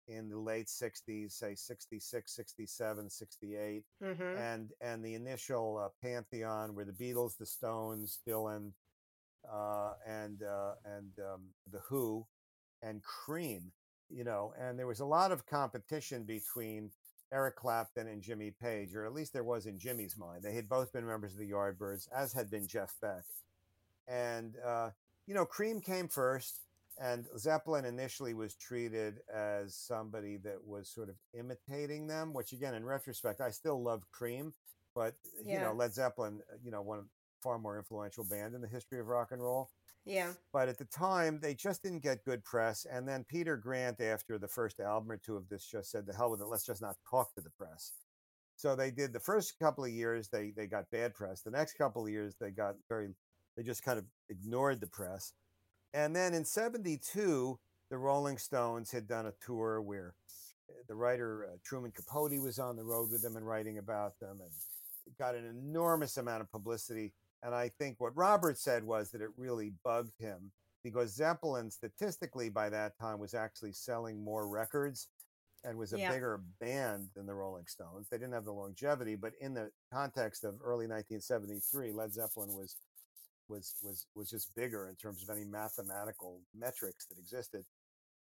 in the late 60s say 66 67 68 hmm and and the initial uh, pantheon were the beatles the stones dylan uh, and uh, and um, the who and cream you know and there was a lot of competition between eric clapton and jimmy page or at least there was in jimmy's mind. They had both been members of the yardbirds as had been jeff beck. And uh, you know cream came first and zeppelin initially was treated as somebody that was sort of imitating them which again in retrospect i still love cream but you know led zeppelin uh, you know one far more influential band in the history of rock and roll. Yeah. but at the time they just didn't get good press and then peter grant after the first album or two of this just said the hell with it let's just not talk to the press. So they did the first couple of years they they got bad press. The next couple of years they got very they just kind of ignored the press and then in 72 the rolling stones had done a tour where uh, the writer uh, truman capote was on the road with them and writing about them and got an enormous amount of publicity and I think what Robert said was that it really bugged him because Zeppelin, statistically, by that time, was actually selling more records and was a Yeah. bigger band than the Rolling Stones. They didn't have the longevity, but in the context of early 1973, Led Zeppelin was was was was just bigger in terms of any mathematical metrics that existed.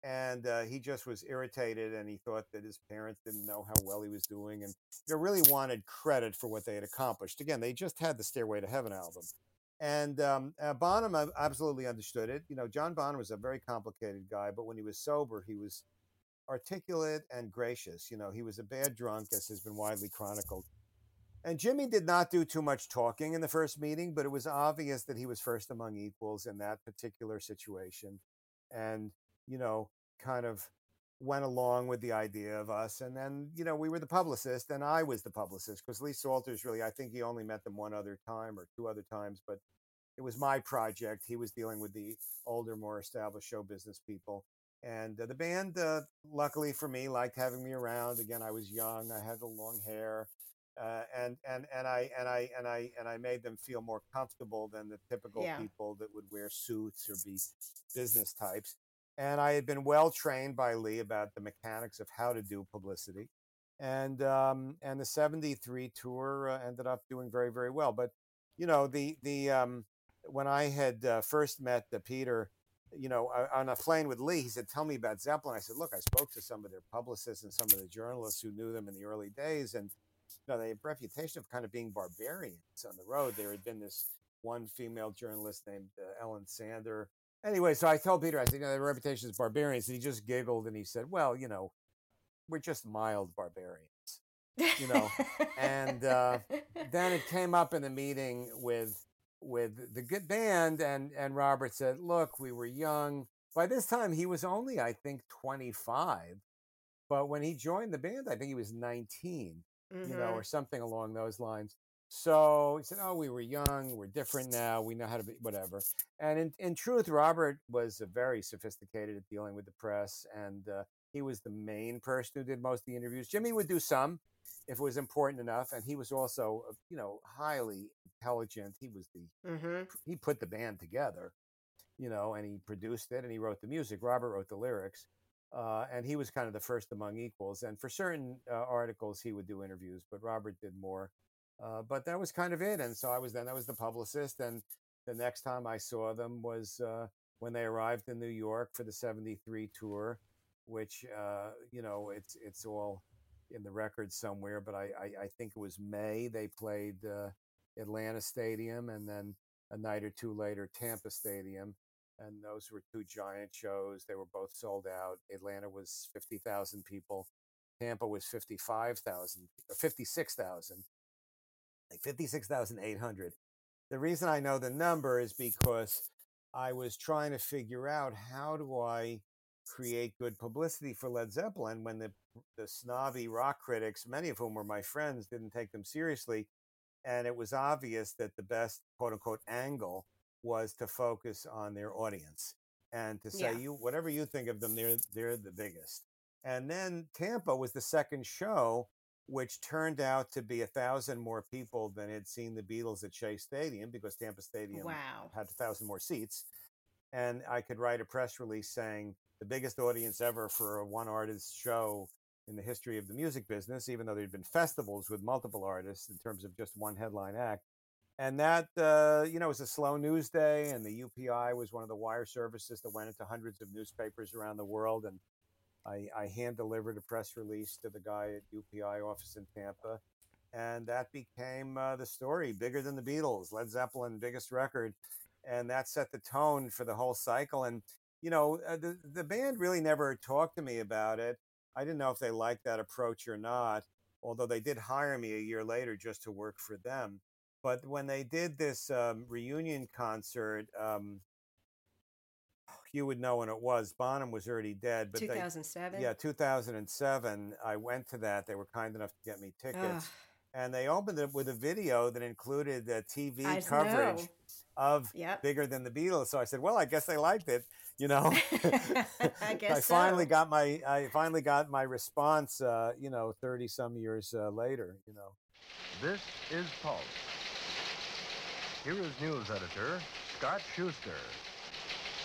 And uh, he just was irritated, and he thought that his parents didn't know how well he was doing, and you know, really wanted credit for what they had accomplished. Again, they just had the Stairway to Heaven album, and um, uh, Bonham absolutely understood it. You know, John Bonham was a very complicated guy, but when he was sober, he was articulate and gracious. You know, he was a bad drunk, as has been widely chronicled. And Jimmy did not do too much talking in the first meeting, but it was obvious that he was first among equals in that particular situation. And, you know, kind of went along with the idea of us. And then, you know, we were the publicist and I was the publicist because Lee Solters really, I think he only met them one other time or two other times, but it was my project. He was dealing with the older, more established show business people. And uh, the band, uh, luckily for me, liked having me around. Again, I was young. I had the long hair, uh, and and and I and I and I and I made them feel more comfortable than the typical Yeah. people that would wear suits or be business types. And I had been well trained by Lee about the mechanics of how to do publicity, and um, and the '73 tour uh, ended up doing very very well. But you know the the um, when I had uh, first met uh, Peter, you know, on a plane with Lee, he said, "Tell me about Zeppelin." I said, "Look, I spoke to some of their publicists and some of the journalists who knew them in the early days, and you know, they have reputation of kind of being barbarians on the road. There had been this one female journalist named uh, Ellen Sander. Anyway, so I told Peter, I said, you know, their reputation is barbarians, and he just giggled and he said, "Well, you know, we're just mild barbarians." You know, and, uh, then it came up in the meeting with with the good band and and Robert said, "Look, we were young. By this time he was only I think 25, but when he joined the band, I think he was 19, you know, Mhm. or something along those lines." So he said, "Oh, we were young. We're different now. We know how to be whatever." And in, in truth, Robert was very sophisticated at dealing with the press, and uh, he was the main person who did most of the interviews. Jimmy would do some if it was important enough, and he was also, uh, you know, highly intelligent. He was the hmm he put the band together, you know, and he produced it and he wrote the music. Robert wrote the lyrics, uh, and he was kind of the first among equals. And for certain uh, articles, he would do interviews, but Robert did more. Uh, but that was kind of it. And so I was then I was the publicist, and the next time I saw them was uh, when they arrived in New York for the '73 tour, which uh, you know it's it's all in the records somewhere, but I, I, I think it was May. They played uh, Atlanta Stadium, and then a night or two later, Tampa Stadium. And those were two giant shows. They were both sold out. Atlanta was 50,000 people. Tampa was 55,000, 56,000, like 56,800. The reason I know the number is because I was trying to figure out how do I create good publicity for Led Zeppelin when the the snobby rock critics, many of whom were my friends, didn't take them seriously, and it was obvious that the best quote unquote angle was to focus on their audience and to say Yeah. you whatever you think of them, they're they're the biggest. And then Tampa was the second show, which turned out to be a thousand more people than had seen the Beatles at Shea Stadium because Tampa Stadium Wow. had a thousand more seats. And I could write a press release saying the biggest audience ever for a one artist show in the history of the music business, even though there'd been festivals with multiple artists in terms of just one headline act. And that, uh, you know, was a slow news day, and the UPI was one of the wire services that went into hundreds of newspapers around the world. And I, I hand delivered a press release to the guy at UPI office in Tampa, and that became uh, the story, bigger than the Beatles, Led Zeppelin, biggest record, and that set the tone for the whole cycle. And you know, uh, the the band really never talked to me about it. I didn't know if they liked that approach or not, although they did hire me a year later just to work for them. But when they did this um, reunion concert, um, you would know when it was. Bonham was already dead, but they, 2007. yeah, 2007. I went to that. They were kind enough to get me tickets, Ugh, and they opened it with a video that included the TV I coverage know. of Yep. bigger than the Beatles. So I said, "Well, I guess they liked it." You know, I guess I finally so. got my I finally got my response. Uh, you know, thirty some years uh, later. You know. This is Pulse. Here is news editor Scott Schuster.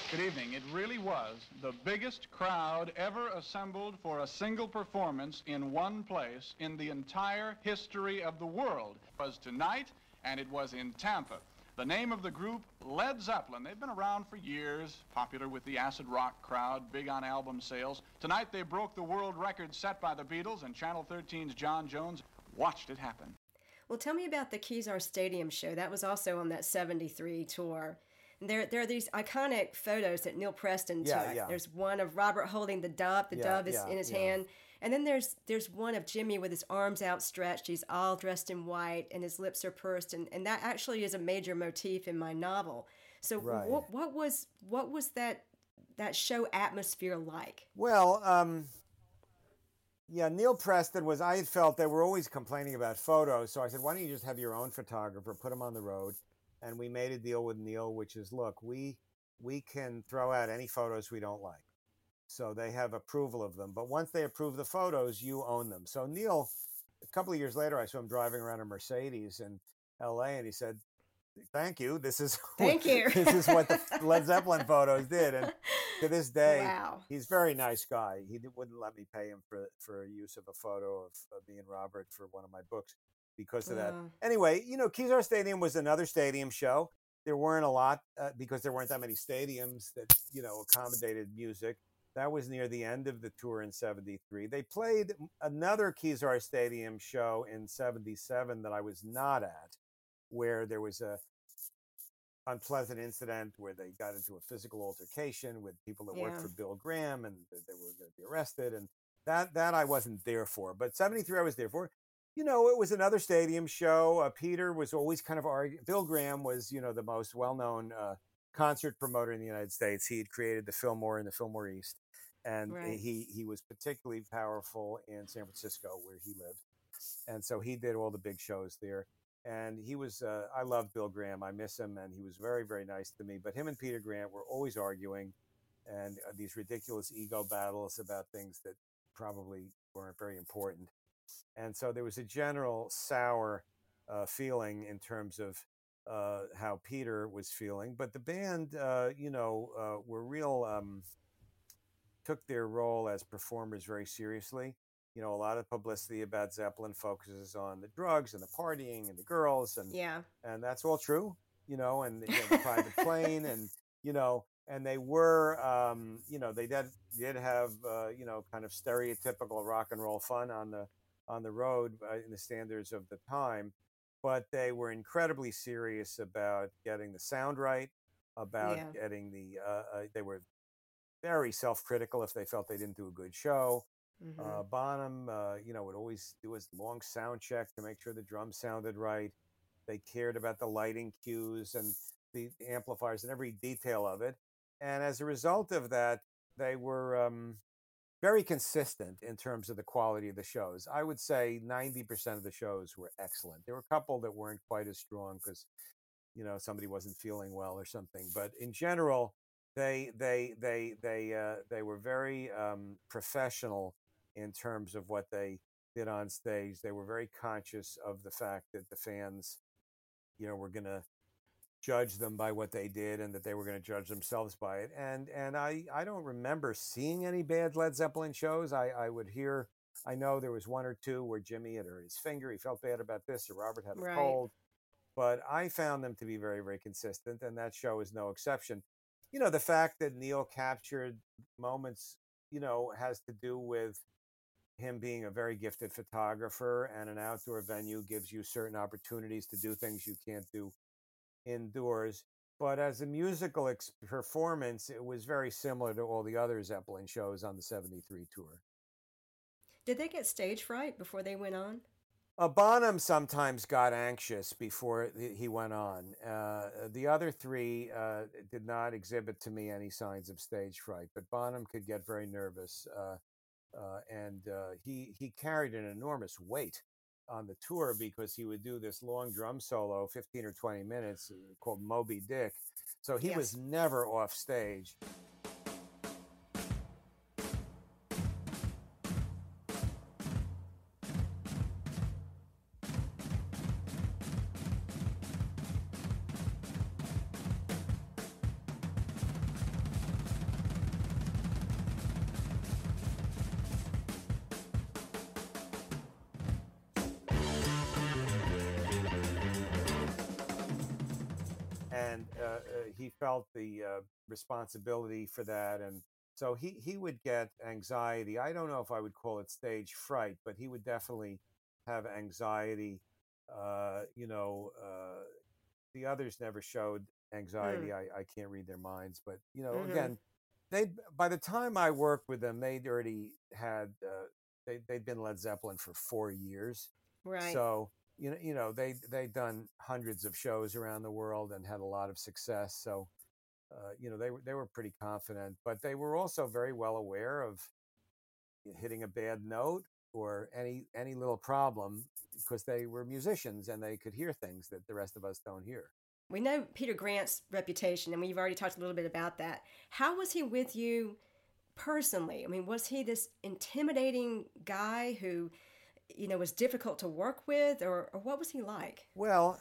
Good evening. It really was the biggest crowd ever assembled for a single performance in one place in the entire history of the world. It was tonight, and it was in Tampa. The name of the group, Led Zeppelin. They've been around for years, popular with the acid rock crowd, big on album sales. Tonight they broke the world record set by the Beatles, and Channel 13's John Jones watched it happen. Well, tell me about the Kezar Stadium show. That was also on that 73 tour. And there, there are these iconic photos that Neal Preston Yeah, took. yeah. There's one of Robert holding the dove. The Yeah, dove is in his hand. And then there's there's one of Jimmy with his arms outstretched. He's all dressed in white and his lips are pursed. And, and that actually is a major motif in my novel. So Right. what, what was what was that that show atmosphere like? Well, um, yeah, Neal Preston was. I felt they were always complaining about photos, so I said, "Why don't you just have your own photographer, put him on the road?" And we made a deal with Neal, which is, look, we we can throw out any photos we don't like, so they have approval of them. But once they approve the photos, you own them. So Neal, a couple of years later, I saw him driving around a Mercedes in L.A., and he said. Thank you. This is Thank you. this is what the Led Zeppelin photos did, and to this day, Wow. he's a very nice guy. He wouldn't let me pay him for for use of a photo of, of me and Robert for one of my books because of that. Wow. Anyway, you know, Kezar Stadium was another stadium show. There weren't a lot uh, because there weren't that many stadiums that you know accommodated music. That was near the end of the tour in '73. They played another Kezar Stadium show in '77 that I was not at, where there was a unpleasant incident where they got into a physical altercation with people that worked for Bill Graham and they were going to be arrested and that that I wasn't there for but 73 I was there for. You know it was another stadium show uh, Peter was always kind of arguing Bill Graham was you know the most well-known uh, concert promoter in the United States. He had created the Fillmore and the Fillmore East and Right. he he was particularly powerful in San Francisco where he lived and so he did all the big shows there and he was uh, i love bill graham i miss him and he was very very nice to me but him and peter grant were always arguing and uh, these ridiculous ego battles about things that probably weren't very important and so there was a general sour uh, feeling in terms of uh, how peter was feeling but the band uh, you know uh, were real um, took their role as performers very seriously you know, a lot of publicity about Zeppelin focuses on the drugs and the partying and the girls, and Yeah. and that's all true, you know, and you know, the private plane, and you know, and they were, um, you know, they did did have, uh, you know, kind of stereotypical rock and roll fun on the on the road uh, in the standards of the time, but they were incredibly serious about getting the sound right, about Yeah. getting the. Uh, uh, they were very self-critical if they felt they didn't do a good show. Mhm. Uh, Bonham, uh, you know, would always do his long sound check to make sure the drums sounded right. They cared about the lighting cues and the amplifiers and every detail of it. And as a result of that, they were um, very consistent in terms of the quality of the shows. I would say 90% of the shows were excellent. There were a couple that weren't quite as strong because, you know, somebody wasn't feeling well or something. But in general, they they they they uh, they were very um, professional in terms of what they did on stage. They were very conscious of the fact that the fans, you know, were going to judge them by what they did and that they were going to judge themselves by it. And and I I don't remember seeing any bad Led Zeppelin shows. I I would hear. I know there was one or two where Jimmy had hurt his finger. He felt bad about this, or Robert had a Right. cold. But I found them to be very, very consistent, and that show is no exception. You know, the fact that Neal captured moments, you know, has to do with him being a very gifted photographer and an outdoor venue gives you certain opportunities to do things you can't do indoors. But as a musical ex- performance, it was very similar to all the other Zeppelin shows on the 73 tour. Did they get stage fright before they went on? Uh, Bonham sometimes got anxious before he went on. Uh, the other three uh, did not exhibit to me any signs of stage fright, but Bonham could get very nervous, uh, uh, and uh, he he carried an enormous weight on the tour because he would do this long drum solo, fifteen or twenty minutes, uh, called Moby Dick. So he was never off stage. Responsibility for that and so he he would get anxiety i don't know if i would call it stage fright but he would definitely have anxiety uh, you know uh, the others never showed anxiety I, I can't read their minds but you know Mhm. again they by the time i worked with them they'd already had uh, they, they'd been led zeppelin for four years Right. so you know, you know, they they'd done hundreds of shows around the world and had a lot of success. So, uh, you know, they were they were pretty confident, but they were also very well aware of hitting a bad note or any any little problem because they were musicians and they could hear things that the rest of us don't hear. we know Peter Grant's reputation, and we've already talked a little bit about that. How was he with you personally? I mean, was he this intimidating guy who, you know, was difficult to work with, or, or what was he like? Well,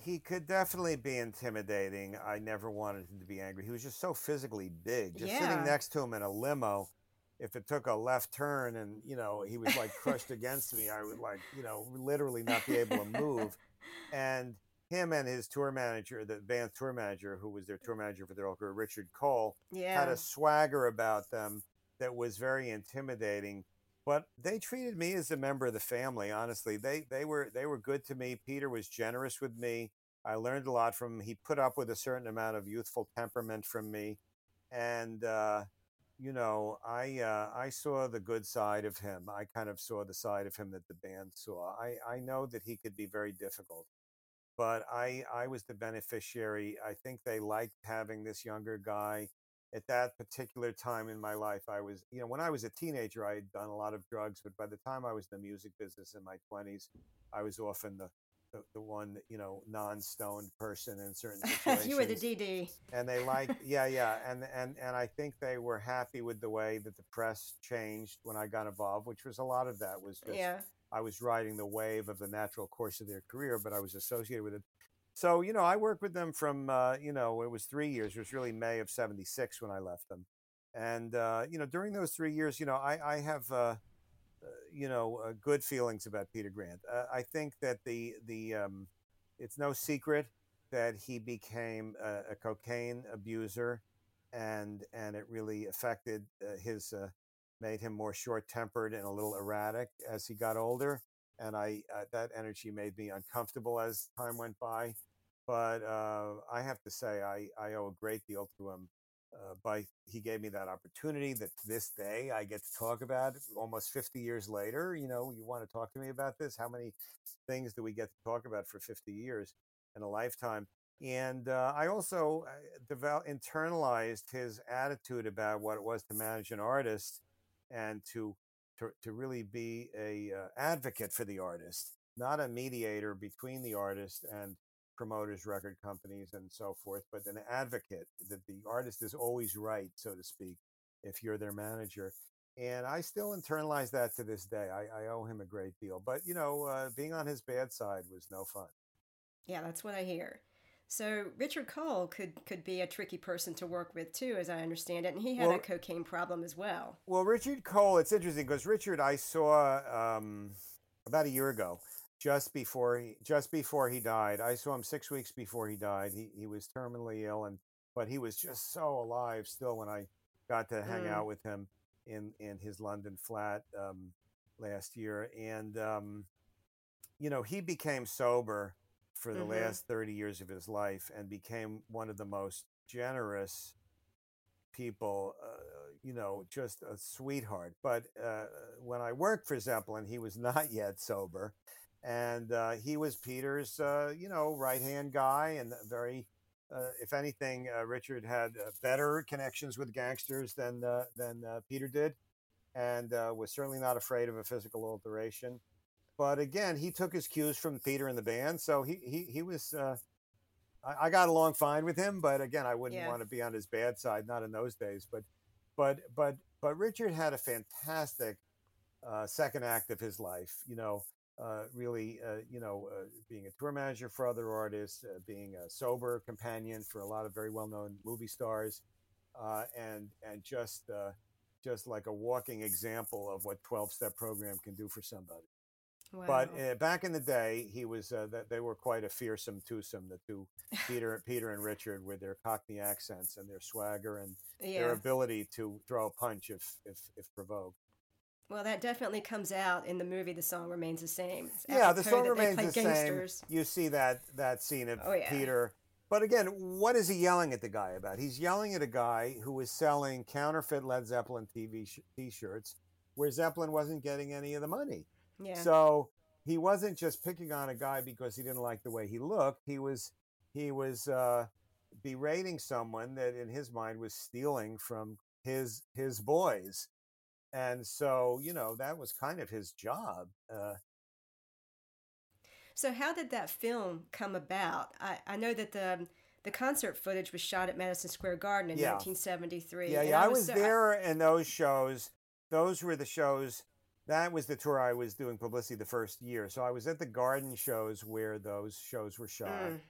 he could definitely be intimidating. I never wanted him to be angry. He was just so physically big. Just Yeah. sitting next to him in a limo, if it took a left turn and, you know, he was like crushed against me, I would like, you know, literally not be able to move. And him and his tour manager, the band's tour manager, who was their tour manager for their whole career, Richard Cole, had a swagger about them that was very intimidating. But they treated me as a member of the family. Honestly, they they were they were good to me. Peter was generous with me. I learned a lot from him. He put up with a certain amount of youthful temperament from me, and uh, you know, I uh, I saw the good side of him. I kind of saw the side of him that the band saw. I I know that he could be very difficult, but I I was the beneficiary. I think they liked having this younger guy. At that particular time in my life, I was you know when I was a teenager, I had done a lot of drugs, but by the time I was in the music business in my twenties, I was often the the, the one you know non-stoned person in certain situations you were the DD. and they liked yeah yeah and and and i think they were happy with the way that the press changed when i got involved which was a lot of that was just Yeah. i was riding the wave of the natural course of their career but i was associated with it so you know i worked with them from uh, you know it was three years it was really may of 76 when i left them and uh, you know during those three years you know i i have uh, uh, you know uh, good feelings about peter grant uh, i think that the the um, it's no secret that he became a, a cocaine abuser and and it really affected his made him more short tempered and a little erratic as he got older. And I uh, that energy made me uncomfortable as time went by. But uh, I have to say, I, I owe a great deal to him. Uh, by he gave me that opportunity that to this day I get to talk about almost 50 years later. You know, you want to talk to me about this? How many things do we get to talk about for 50 years in a lifetime? And uh, I also uh, developed, internalized his attitude about what it was to manage an artist and to to, to really be a uh, advocate for the artist, not a mediator between the artist and promoters, record companies, and so forth, but an advocate that the artist is always right, so to speak, if you're their manager. And I still internalize that to this day. I, I owe him a great deal. But, you know, uh, being on his bad side was no fun. Yeah, that's what I hear. So Richard Cole could could be a tricky person to work with too, as I understand it, and he had Well- a cocaine problem as well. Well, Richard Cole, it's interesting because Richard I saw um, about a year ago, just before he just before he died. I saw him six weeks before he died. He he was terminally ill, and but he was just so alive still when I got to hang Mm. out with him in in his London flat um, last year, and um, you know he became sober for the Mhm. last thirty years of his life and became one of the most generous people, uh, you know, just a sweetheart. But uh, when I worked for Zeppelin, he was not yet sober. And uh, he was Peter's, uh, you know, right hand guy and very, uh, if anything, uh, Richard had uh, better connections with gangsters than, uh, than uh, Peter did and uh, was certainly not afraid of a physical alteration. But again, he took his cues from Peter and the band. So he, he, he was, uh, I, I got along fine with him, but again, I wouldn't Yeah. want to be on his bad side, not in those days. But, but, but, but Richard had a fantastic uh, second act of his life. You know, uh, really, uh, you know, uh, being a tour manager for other artists, uh, being a sober companion for a lot of very well-known movie stars, uh, and and just uh, just like a walking example of what twelve-step program can do for somebody. Wow. But uh, back in the day, he was uh, that they were quite a fearsome twosome. The two, Peter, Peter and Richard, with their Cockney accents and their swagger and their ability to throw a punch if if if provoked. Well, that definitely comes out in the movie. The song remains the same. It's Yeah, the song remains the gangsters. same. You see that that scene of Oh, yeah. Peter. But again, what is he yelling at the guy about? He's yelling at a guy who is selling counterfeit Led Zeppelin TV sh- T-shirts, where Zeppelin wasn't getting any of the money. Yeah. So he wasn't just picking on a guy because he didn't like the way he looked. He was he was uh, berating someone that, in his mind, was stealing from his his boys, and so you know that was kind of his job. Uh, So how did that film come about? I, I know that the the concert footage was shot at Madison Square Garden in Yeah. 1973. Yeah, yeah, I was so- there in those shows. Those were the shows. That was the tour I was doing publicity the first year. So I was at the Garden shows where those shows were shot. Mm.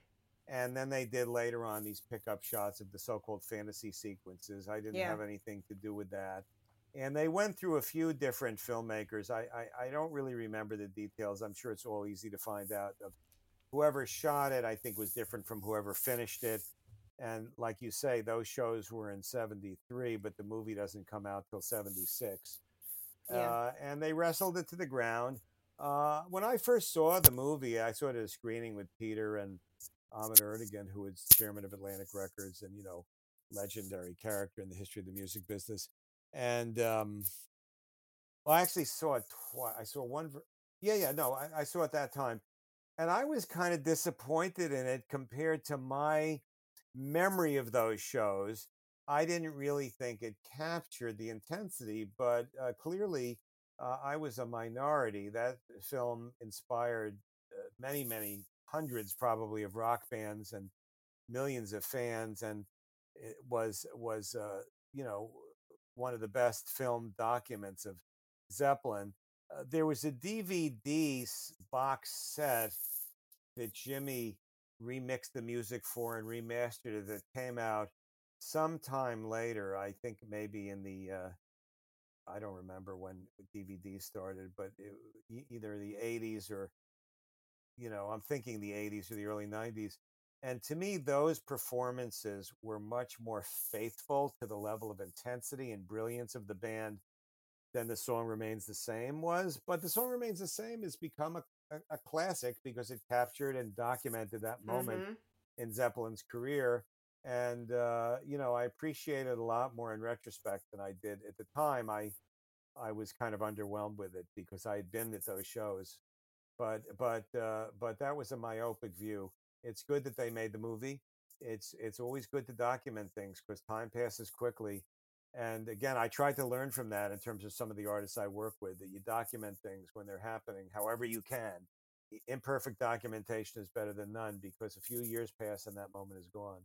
And then they did later on these pickup shots of the so called fantasy sequences. I didn't Yeah. have anything to do with that. And they went through a few different filmmakers. I, I, I don't really remember the details. I'm sure it's all easy to find out. Of whoever shot it, I think, was different from whoever finished it. And like you say, those shows were in 73, but the movie doesn't come out till 76. Uh, and they wrestled it to the ground. Uh, when I first saw the movie, I saw it at a screening with Peter and Ahmet Ertegun, who was chairman of Atlantic Records and, you know, legendary character in the history of the music business. And um, well, I actually saw it twice. I saw one. ver- Yeah, yeah, no, I, I saw it that time. And I was kind of disappointed in it compared to my memory of those shows. I didn't really think it captured the intensity, but uh, clearly uh, I was a minority. That film inspired uh, many, many hundreds probably of rock bands and millions of fans, and it was was uh, you know one of the best film documents of Zeppelin. Uh, there was a DVD box set that Jimmy remixed the music for and remastered it that came out sometime later. I think maybe in the uh, I don't remember when DVD started, but it, either the 80s or you know I'm thinking the 80s or the early 90s. And to me, those performances were much more faithful to the level of intensity and brilliance of the band than the song remains the same was. But the song remains the same has become a, a, a classic because it captured and documented that moment Mhm. in Zeppelin's career. And uh, you know, I appreciate it a lot more in retrospect than I did at the time. I I was kind of underwhelmed with it because I had been at those shows. But but uh, but that was a myopic view. It's good that they made the movie. It's it's always good to document things because time passes quickly. And again, I tried to learn from that in terms of some of the artists I work with that you document things when they're happening, however you can. Imperfect documentation is better than none because a few years pass and that moment is gone.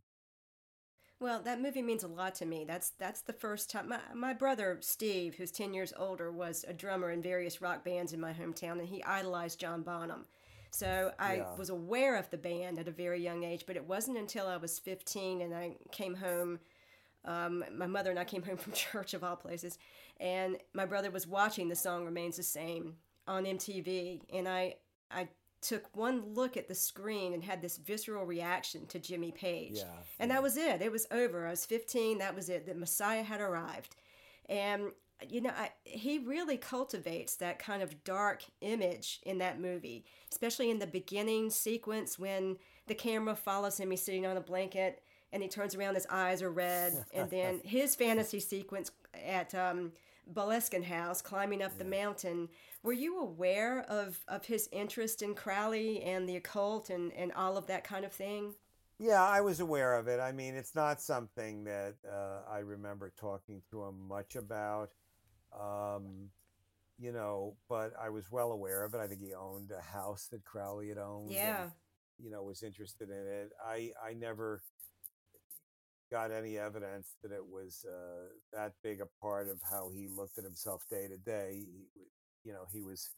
Well, that movie means a lot to me. That's that's the first time my, my brother Steve, who's 10 years older, was a drummer in various rock bands in my hometown and he idolized John Bonham. So I Yeah. was aware of the band at a very young age, but it wasn't until I was 15 and I came home um, my mother and I came home from church of all places, and my brother was watching "The Song Remains the Same" on MTV, and I I took one look at the screen and had this visceral reaction to Jimmy Page, Yeah, and yeah. that was it. It was over. I was 15. That was it. The Messiah had arrived, and you know I, he really cultivates that kind of dark image in that movie, especially in the beginning sequence when the camera follows him. He's sitting on a blanket and he turns around, his eyes are red. and then his fantasy sequence at um, Boleskine House, climbing up the mountain. Were you aware of, of his interest in Crowley and the occult and, and all of that kind of thing? Yeah, I was aware of it. I mean, it's not something that uh, I remember talking to him much about. Um, you know, but I was well aware of it. I think he owned a house that Crowley had owned. and, Yeah. you know, was interested in it. I I never got any evidence that it was uh, that big a part of how he looked at himself day to day. You know, he was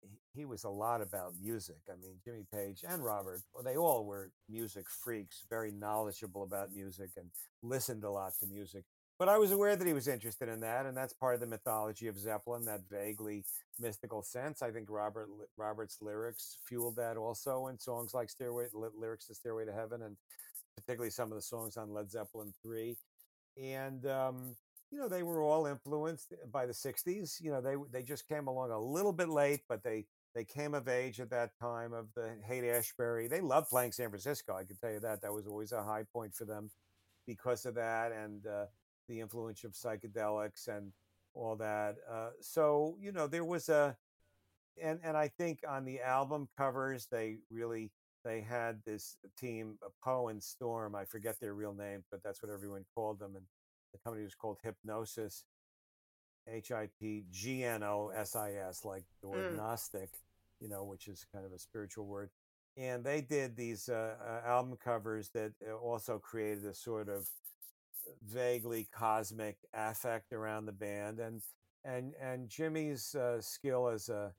he- he was a lot about music. I mean, Jimmy Page and Robert, well, they all were music freaks, very knowledgeable about music and listened a lot to music. But I was aware that he was interested in that, and that's part of the mythology of Zeppelin, that vaguely mystical sense. I think Robert Robert's lyrics fueled that also in songs like Stairway lyrics to Stairway to Heaven, and particularly some of the songs on Led Zeppelin three. And um, you know, they were all influenced by the '60s. You know, they they just came along a little bit late, but they they came of age at that time of the Haight Ashbury. They loved playing San Francisco. I can tell you that. That was always a high point for them because of that and uh, the influence of psychedelics and all that. Uh, so you know, there was a and and I think on the album covers they really they had this team, uh, Po and Storm. I forget their real name, but that's what everyone called them, and the company was called Hipgnosis, H I P G N O S I S, like the word Mm. Gnostic, you know, which is kind of a spiritual word. And they did these uh, uh, album covers that uh, also created a sort of vaguely cosmic affect around the band, and and and Jimmy's uh, skill as a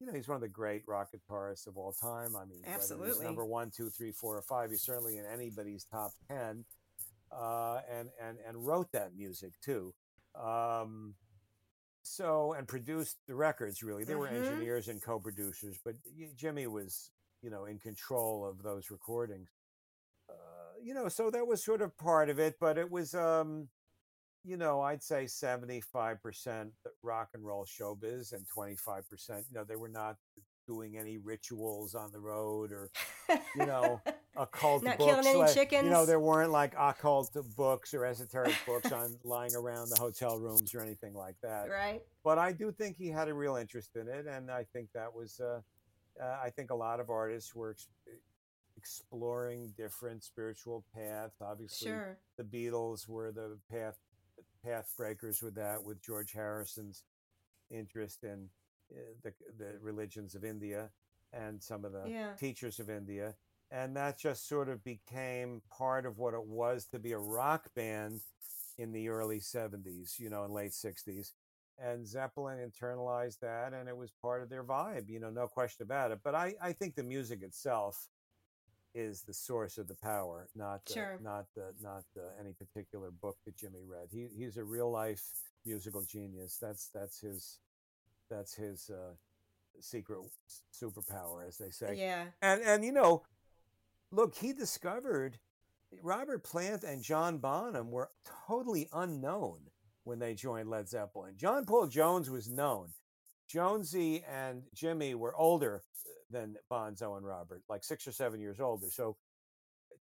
you know, he's one of the great rock guitarists of all time. I mean, whether he's Absolutely. number one, two, three, four, or five. He's certainly in anybody's top ten, uh, and and and wrote that music too. Um, so and produced the records. Really, they were Mhm. engineers and co-producers, but Jimmy was you know in control of those recordings. Uh, you know, so that was sort of part of it, but it was. Um, you know, I'd say 75% rock and roll showbiz and 25%, you know, they were not doing any rituals on the road or, you know, occult Not books. killing any like- You know, there weren't like occult books or esoteric books on lying around the hotel rooms or anything like that. right? But I do think he had a real interest in it. And I think that was, uh, uh, I think a lot of artists were ex- exploring different spiritual paths. Obviously, Sure. the Beatles were the path path breakers with that, with George Harrison's interest in uh, the the religions of India and some of the Yeah. teachers of India, and that just sort of became part of what it was to be a rock band in the early '70s, you know, and late '60s. And Zeppelin internalized that, and it was part of their vibe, you know, no question about it. But I, I think the music itself is the source of the power, not the, Sure. not the, not any particular book that Jimmy read. He he's a real life musical genius. That's that's his that's his uh, secret superpower, as they say. Yeah. And and you know, look, he discovered Robert Plant and John Bonham were totally unknown when they joined Led Zeppelin. John Paul Jones was known. Jonesy and Jimmy were older than Bonzo and Robert, like six or seven years older. So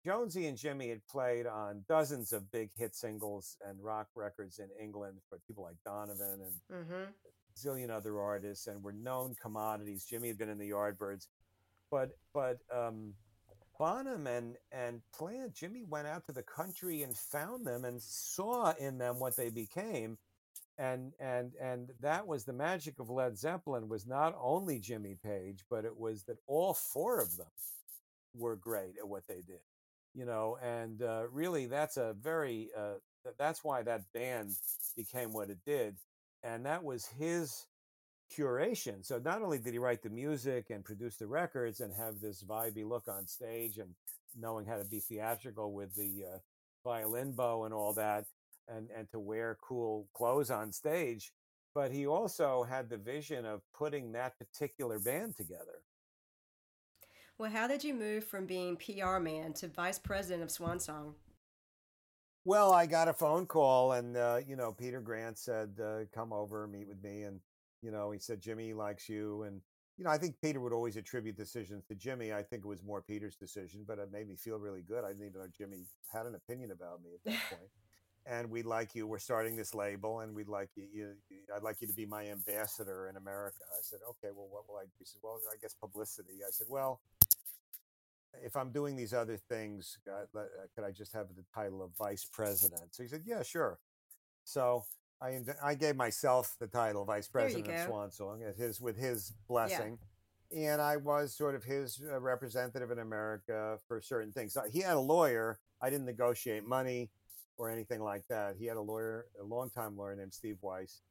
Jonesy and Jimmy had played on dozens of big hit singles and rock records in England for people like Donovan and Mm-hmm. a zillion other artists, and were known commodities. Jimmy had been in the Yardbirds, but but um, Bonham and and Plant, Jimmy went out to the country and found them and saw in them what they became. And and and that was the magic of Led Zeppelin was not only Jimmy Page, but it was that all four of them were great at what they did. You know, and uh, really that's a very uh, th- that's why that band became what it did. And that was his curation. So not only did he write the music and produce the records and have this vibey look on stage and knowing how to be theatrical with the uh, violin bow and all that, and and to wear cool clothes on stage, but he also had the vision of putting that particular band together. Well, how did you move from being PR man to vice president of Swan Song? Well, I got a phone call, and uh, you know, Peter Grant said, uh, "Come over, meet with me," and you know, he said, "Jimmy likes you," and you know, I think Peter would always attribute decisions to Jimmy. I think it was more Peter's decision, but it made me feel really good. I didn't even know Jimmy had an opinion about me at that point. And we'd like you. We're starting this label, and we'd like you, you. I'd like you to be my ambassador in America. I said, "Okay, well, what will I?" do?" He said, "Well, I guess publicity." I said, "Well." if I'm doing these other things, uh, uh, could I just have the title of vice president? So he said, yeah, sure. So I inv- I gave myself the title vice president of. Swan Song at his with his blessing, and I was sort of his uh, representative in America for certain things. So he had a lawyer. I didn't negotiate money or anything like that. He had a lawyer, a longtime lawyer named Steve Weiss,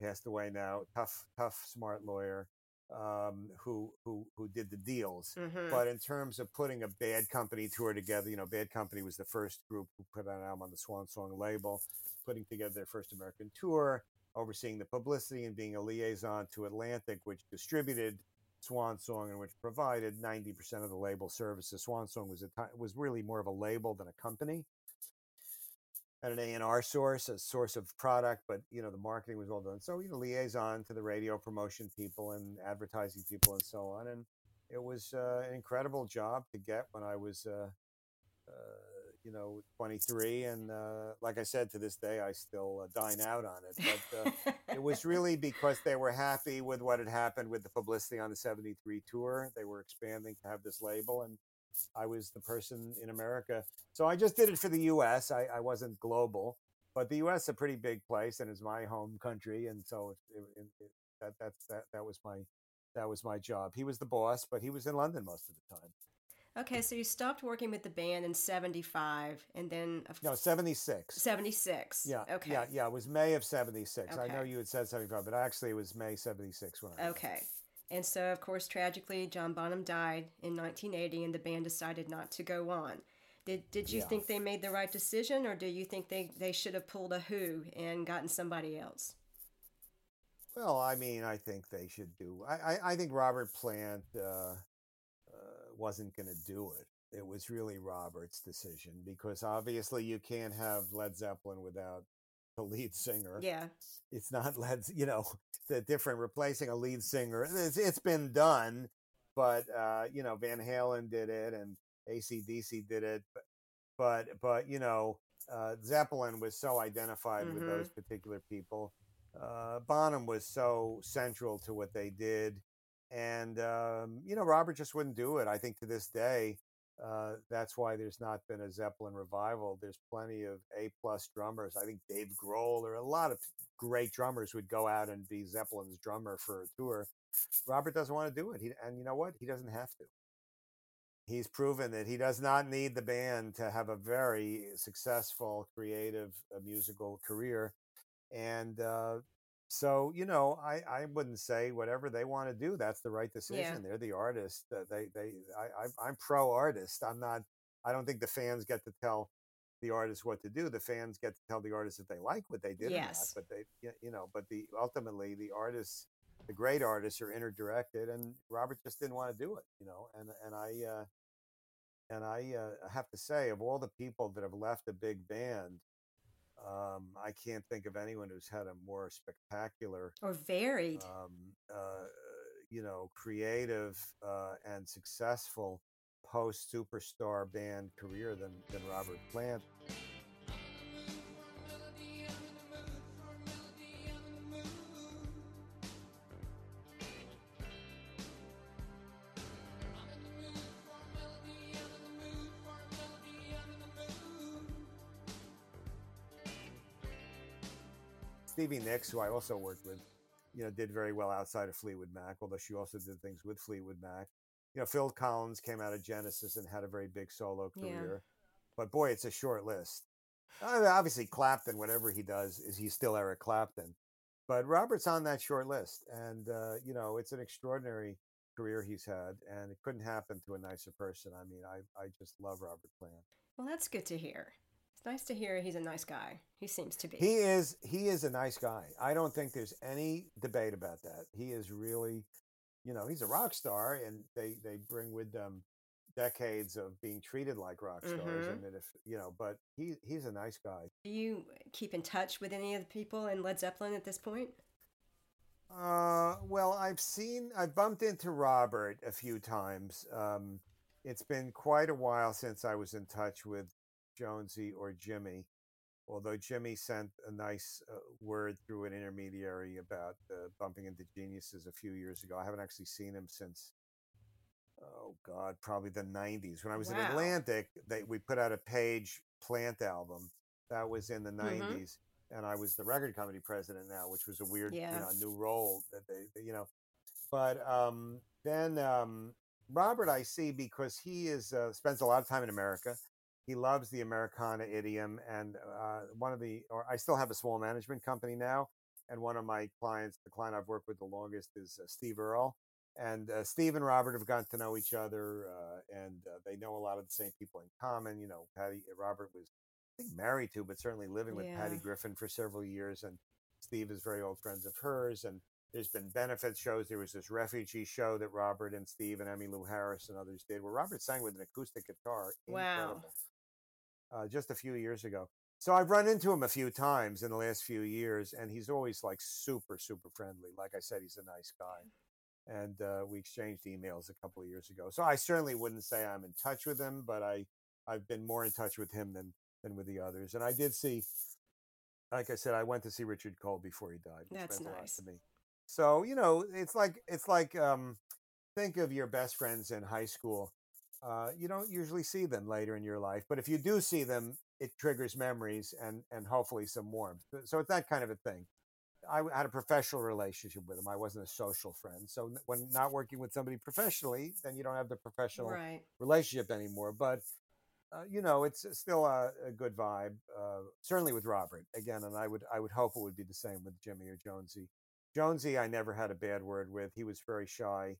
passed away now. Tough, tough, smart lawyer um, who who who did the deals. Mhm. But in terms of putting a Bad Company tour together, you know, Bad Company was the first group who put out an album on the Swan Song label, putting together their first American tour, overseeing the publicity and being a liaison to Atlantic, which distributed Swan Song and which provided 90% of the label services. Swan Song was a was really more of a label than a company. Had an A&R source, a source of product, but you know the marketing was all done. So you know liaison to the radio promotion people and advertising people and so on. And it was uh, an incredible job to get when I was, uh, uh, you know, 23. And uh, like I said, to this day, I still uh, dine out on it. But uh, it was really because they were happy with what had happened with the publicity on the 73 tour. They were expanding to have this label. And I was the person in America. So I just did it for the US. I, I wasn't global. But the U.S. is a pretty big place, and it's my home country, and so it, it, it, that that's that that was my that was my job. He was the boss, but he was in London most of the time. Okay, so you stopped working with the band in 75 and then of No, seventy six. 76. Yeah. Okay. Yeah, yeah. It was May of seventy six. I know you had said seventy five, but actually it was May seventy six when I. Okay. And so, of course, tragically, John Bonham died in 1980, and the band decided not to go on. Did Did you Yeah. think they made the right decision, or do you think they, they should have pulled a Who and gotten somebody else? Well, I mean, I think they should do. I I, I think Robert Plant uh, uh, wasn't going to do it. It was really Robert's decision because obviously you can't have Led Zeppelin without the lead singer. Yeah. it's not Led, you know, the different replacing a lead singer. It's, it's been done, but uh, you know, Van Halen did it and AC/DC did it, but but, but you know, uh, Zeppelin was so identified with Mhm. those particular people. Uh, Bonham was so central to what they did, and um, you know, Robert just wouldn't do it. I think to this day. Uh, that's why there's not been a Zeppelin revival. There's plenty of A plus drummers. I think Dave Grohl or a lot of great drummers would go out and be Zeppelin's drummer for a tour. Robert doesn't want to do it. He, and you know what? He doesn't have to. He's proven that he does not need the band to have a very successful, creative uh, musical career. And uh, so, you know, I, I wouldn't say whatever they want to do, that's the right decision. They're the artist. Uh, they, they, I, I, I'm pro artist. I'm not, I don't think the fans get to tell the artist what to do. The fans get to tell the artist if they like what they did Yes. or not. But they, you know, but the ultimately the artists, the great artists are interdirected, and Robert just didn't want to do it. You know, and and I, uh, and I uh, have to say, of all the people that have left a big band, Um, I can't think of anyone who's had a more spectacular, Or varied. um, uh, you know, creative uh, and successful post superstar band career than than Robert Plant. Stevie Nicks, who I also worked with, you know, did very well outside of Fleetwood Mac, although she also did things with Fleetwood Mac. You know, Phil Collins came out of Genesis and had a very big solo Yeah. career. But boy, it's a short list. I mean, obviously, Clapton, whatever he does, is he's still Eric Clapton. But Robert's on that short list, and uh, you know, it's an extraordinary career he's had, and it couldn't happen to a nicer person. I mean, I I just love Robert Plant. Well, that's good to hear. It's nice to hear he's a nice guy. He seems to be. He is he is a nice guy. I don't think there's any debate about that. He is really, you know, he's a rock star, and they they bring with them decades of being treated like rock stars. Mhm. And that if you know, but he he's a nice guy. Do you keep in touch with any of the people in Led Zeppelin at this point? Uh, well, I've seen, I've bumped into Robert a few times. Um, it's been quite a while since I was in touch with Jonesy or Jimmy, although Jimmy sent a nice uh, word through an intermediary about uh, bumping into geniuses a few years ago. I haven't actually seen him since, oh God, probably the 90s. When I was in Atlantic, they, we put out a Page Plant album that was in the Mhm. 90s and I was the record company president now, which was a weird, Yeah. you know, new role that they, they- you know. But um, then um, Robert, I see because he is uh, spends a lot of time in America. He loves the Americana idiom, and uh, one of the, or I still have a small management company now, and one of my clients, the client I've worked with the longest, is uh, Steve Earle, and uh, Steve and Robert have gotten to know each other, uh, and uh, they know a lot of the same people in common. You know, Patty Robert was I think married to, but certainly living with Patty Griffin for several years. And Steve is very old friends of hers. And there's been benefit shows. There was this refugee show that Robert and Steve and Emmylou Harris and others did, where Robert sang with an acoustic guitar. Wow. Incredible. Uh, just a few years ago. So I've run into him a few times in the last few years, and he's always like super, super friendly. Like I said, he's a nice guy. And uh, we exchanged emails a couple of years ago. So I certainly wouldn't say I'm in touch with him, but I, I've been more in touch with him than than with the others. And I did see, like I said, I went to see Richard Cole before he died. That's meant a lot nice. to me. So you know, it's like it's like um, think of your best friends in high school. Uh, you don't usually see them later in your life, but if you do see them, it triggers memories and and hopefully some warmth. So it's that kind of a thing. I had a professional relationship with him. I wasn't a social friend. So when not working with somebody professionally, then you don't have the professional Right. relationship anymore. But uh, you know, it's still a, a good vibe. Uh, certainly with Robert again, and I would I would hope it would be the same with Jimmy or Jonesy. Jonesy, I never had a bad word with. He was very shy,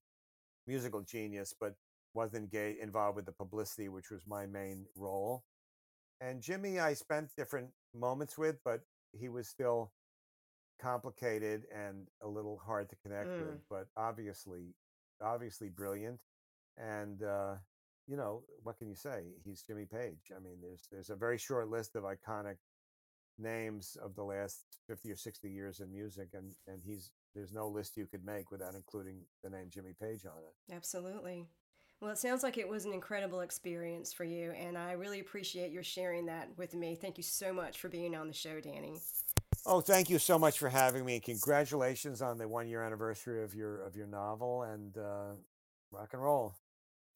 musical genius, but wasn't gay, involved with the publicity, which was my main role. And Jimmy, I spent different moments with, but he was still complicated and a little hard to connect Mm. with. But obviously, obviously brilliant, and uh, you know what can you say? He's Jimmy Page. I mean, there's there's a very short list of iconic names of the last 50 or 60 years in music and and he's there's no list you could make without including the name Jimmy Page on it. Absolutely. Well, it sounds like it was an incredible experience for you, and I really appreciate your sharing that with me. Thank you so much for being on the show, Danny. Oh, thank you so much for having me. Congratulations on the one year anniversary of your of your novel and uh, rock and roll.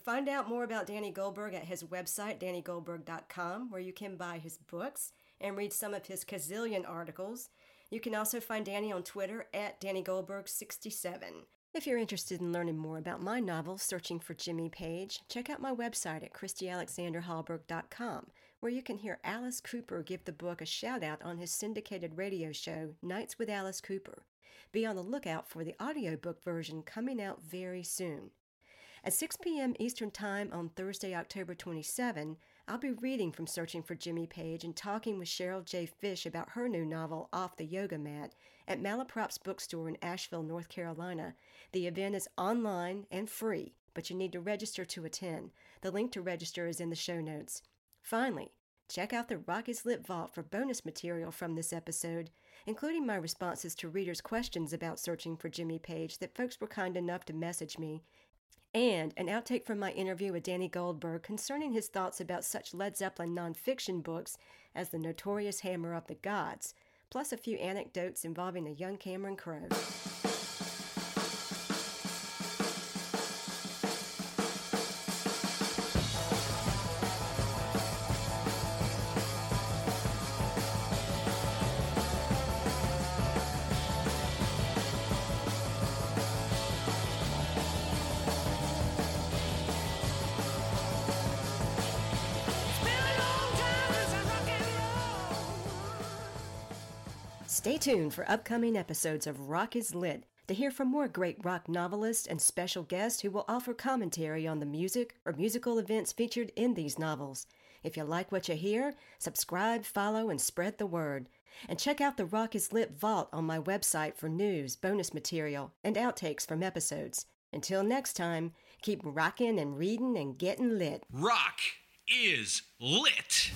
Find out more about Danny Goldberg at his website, dannygoldberg.com, where you can buy his books and read some of his gazillion articles. You can also find Danny on Twitter at DannyGoldberg67. If you're interested in learning more about my novel, Searching for Jimmy Page, check out my website at ChristyAlexanderHallberg.com, where you can hear Alice Cooper give the book a shout out on his syndicated radio show, Nights with Alice Cooper. Be on the lookout for the audiobook version coming out very soon. At 6 p.m. Eastern Time on Thursday, October 27, I'll be reading from Searching for Jimmy Page and talking with Cheryl J. Fish about her new novel, Off the Yoga Mat, at Malaprop's bookstore in Asheville, North Carolina. The event is online and free, but you need to register to attend. The link to register is in the show notes. Finally, Check out the Rock is Lit Vault for bonus material from this episode, including my responses to readers' questions about searching for Jimmy Page that folks were kind enough to message me, and an outtake from my interview with Danny Goldberg concerning his thoughts about such Led Zeppelin nonfiction books as The Notorious Hammer of the Gods, plus a few anecdotes involving the young Cameron Crowe. Stay tuned for upcoming episodes of Rock is Lit to hear from more great rock novelists and special guests who will offer commentary on the music or musical events featured in these novels. If you like what you hear, subscribe, follow, and spread the word. And check out the Rock is Lit Vault on my website for news, bonus material, and outtakes from episodes. Until next time, keep rocking and reading and getting lit. Rock is lit.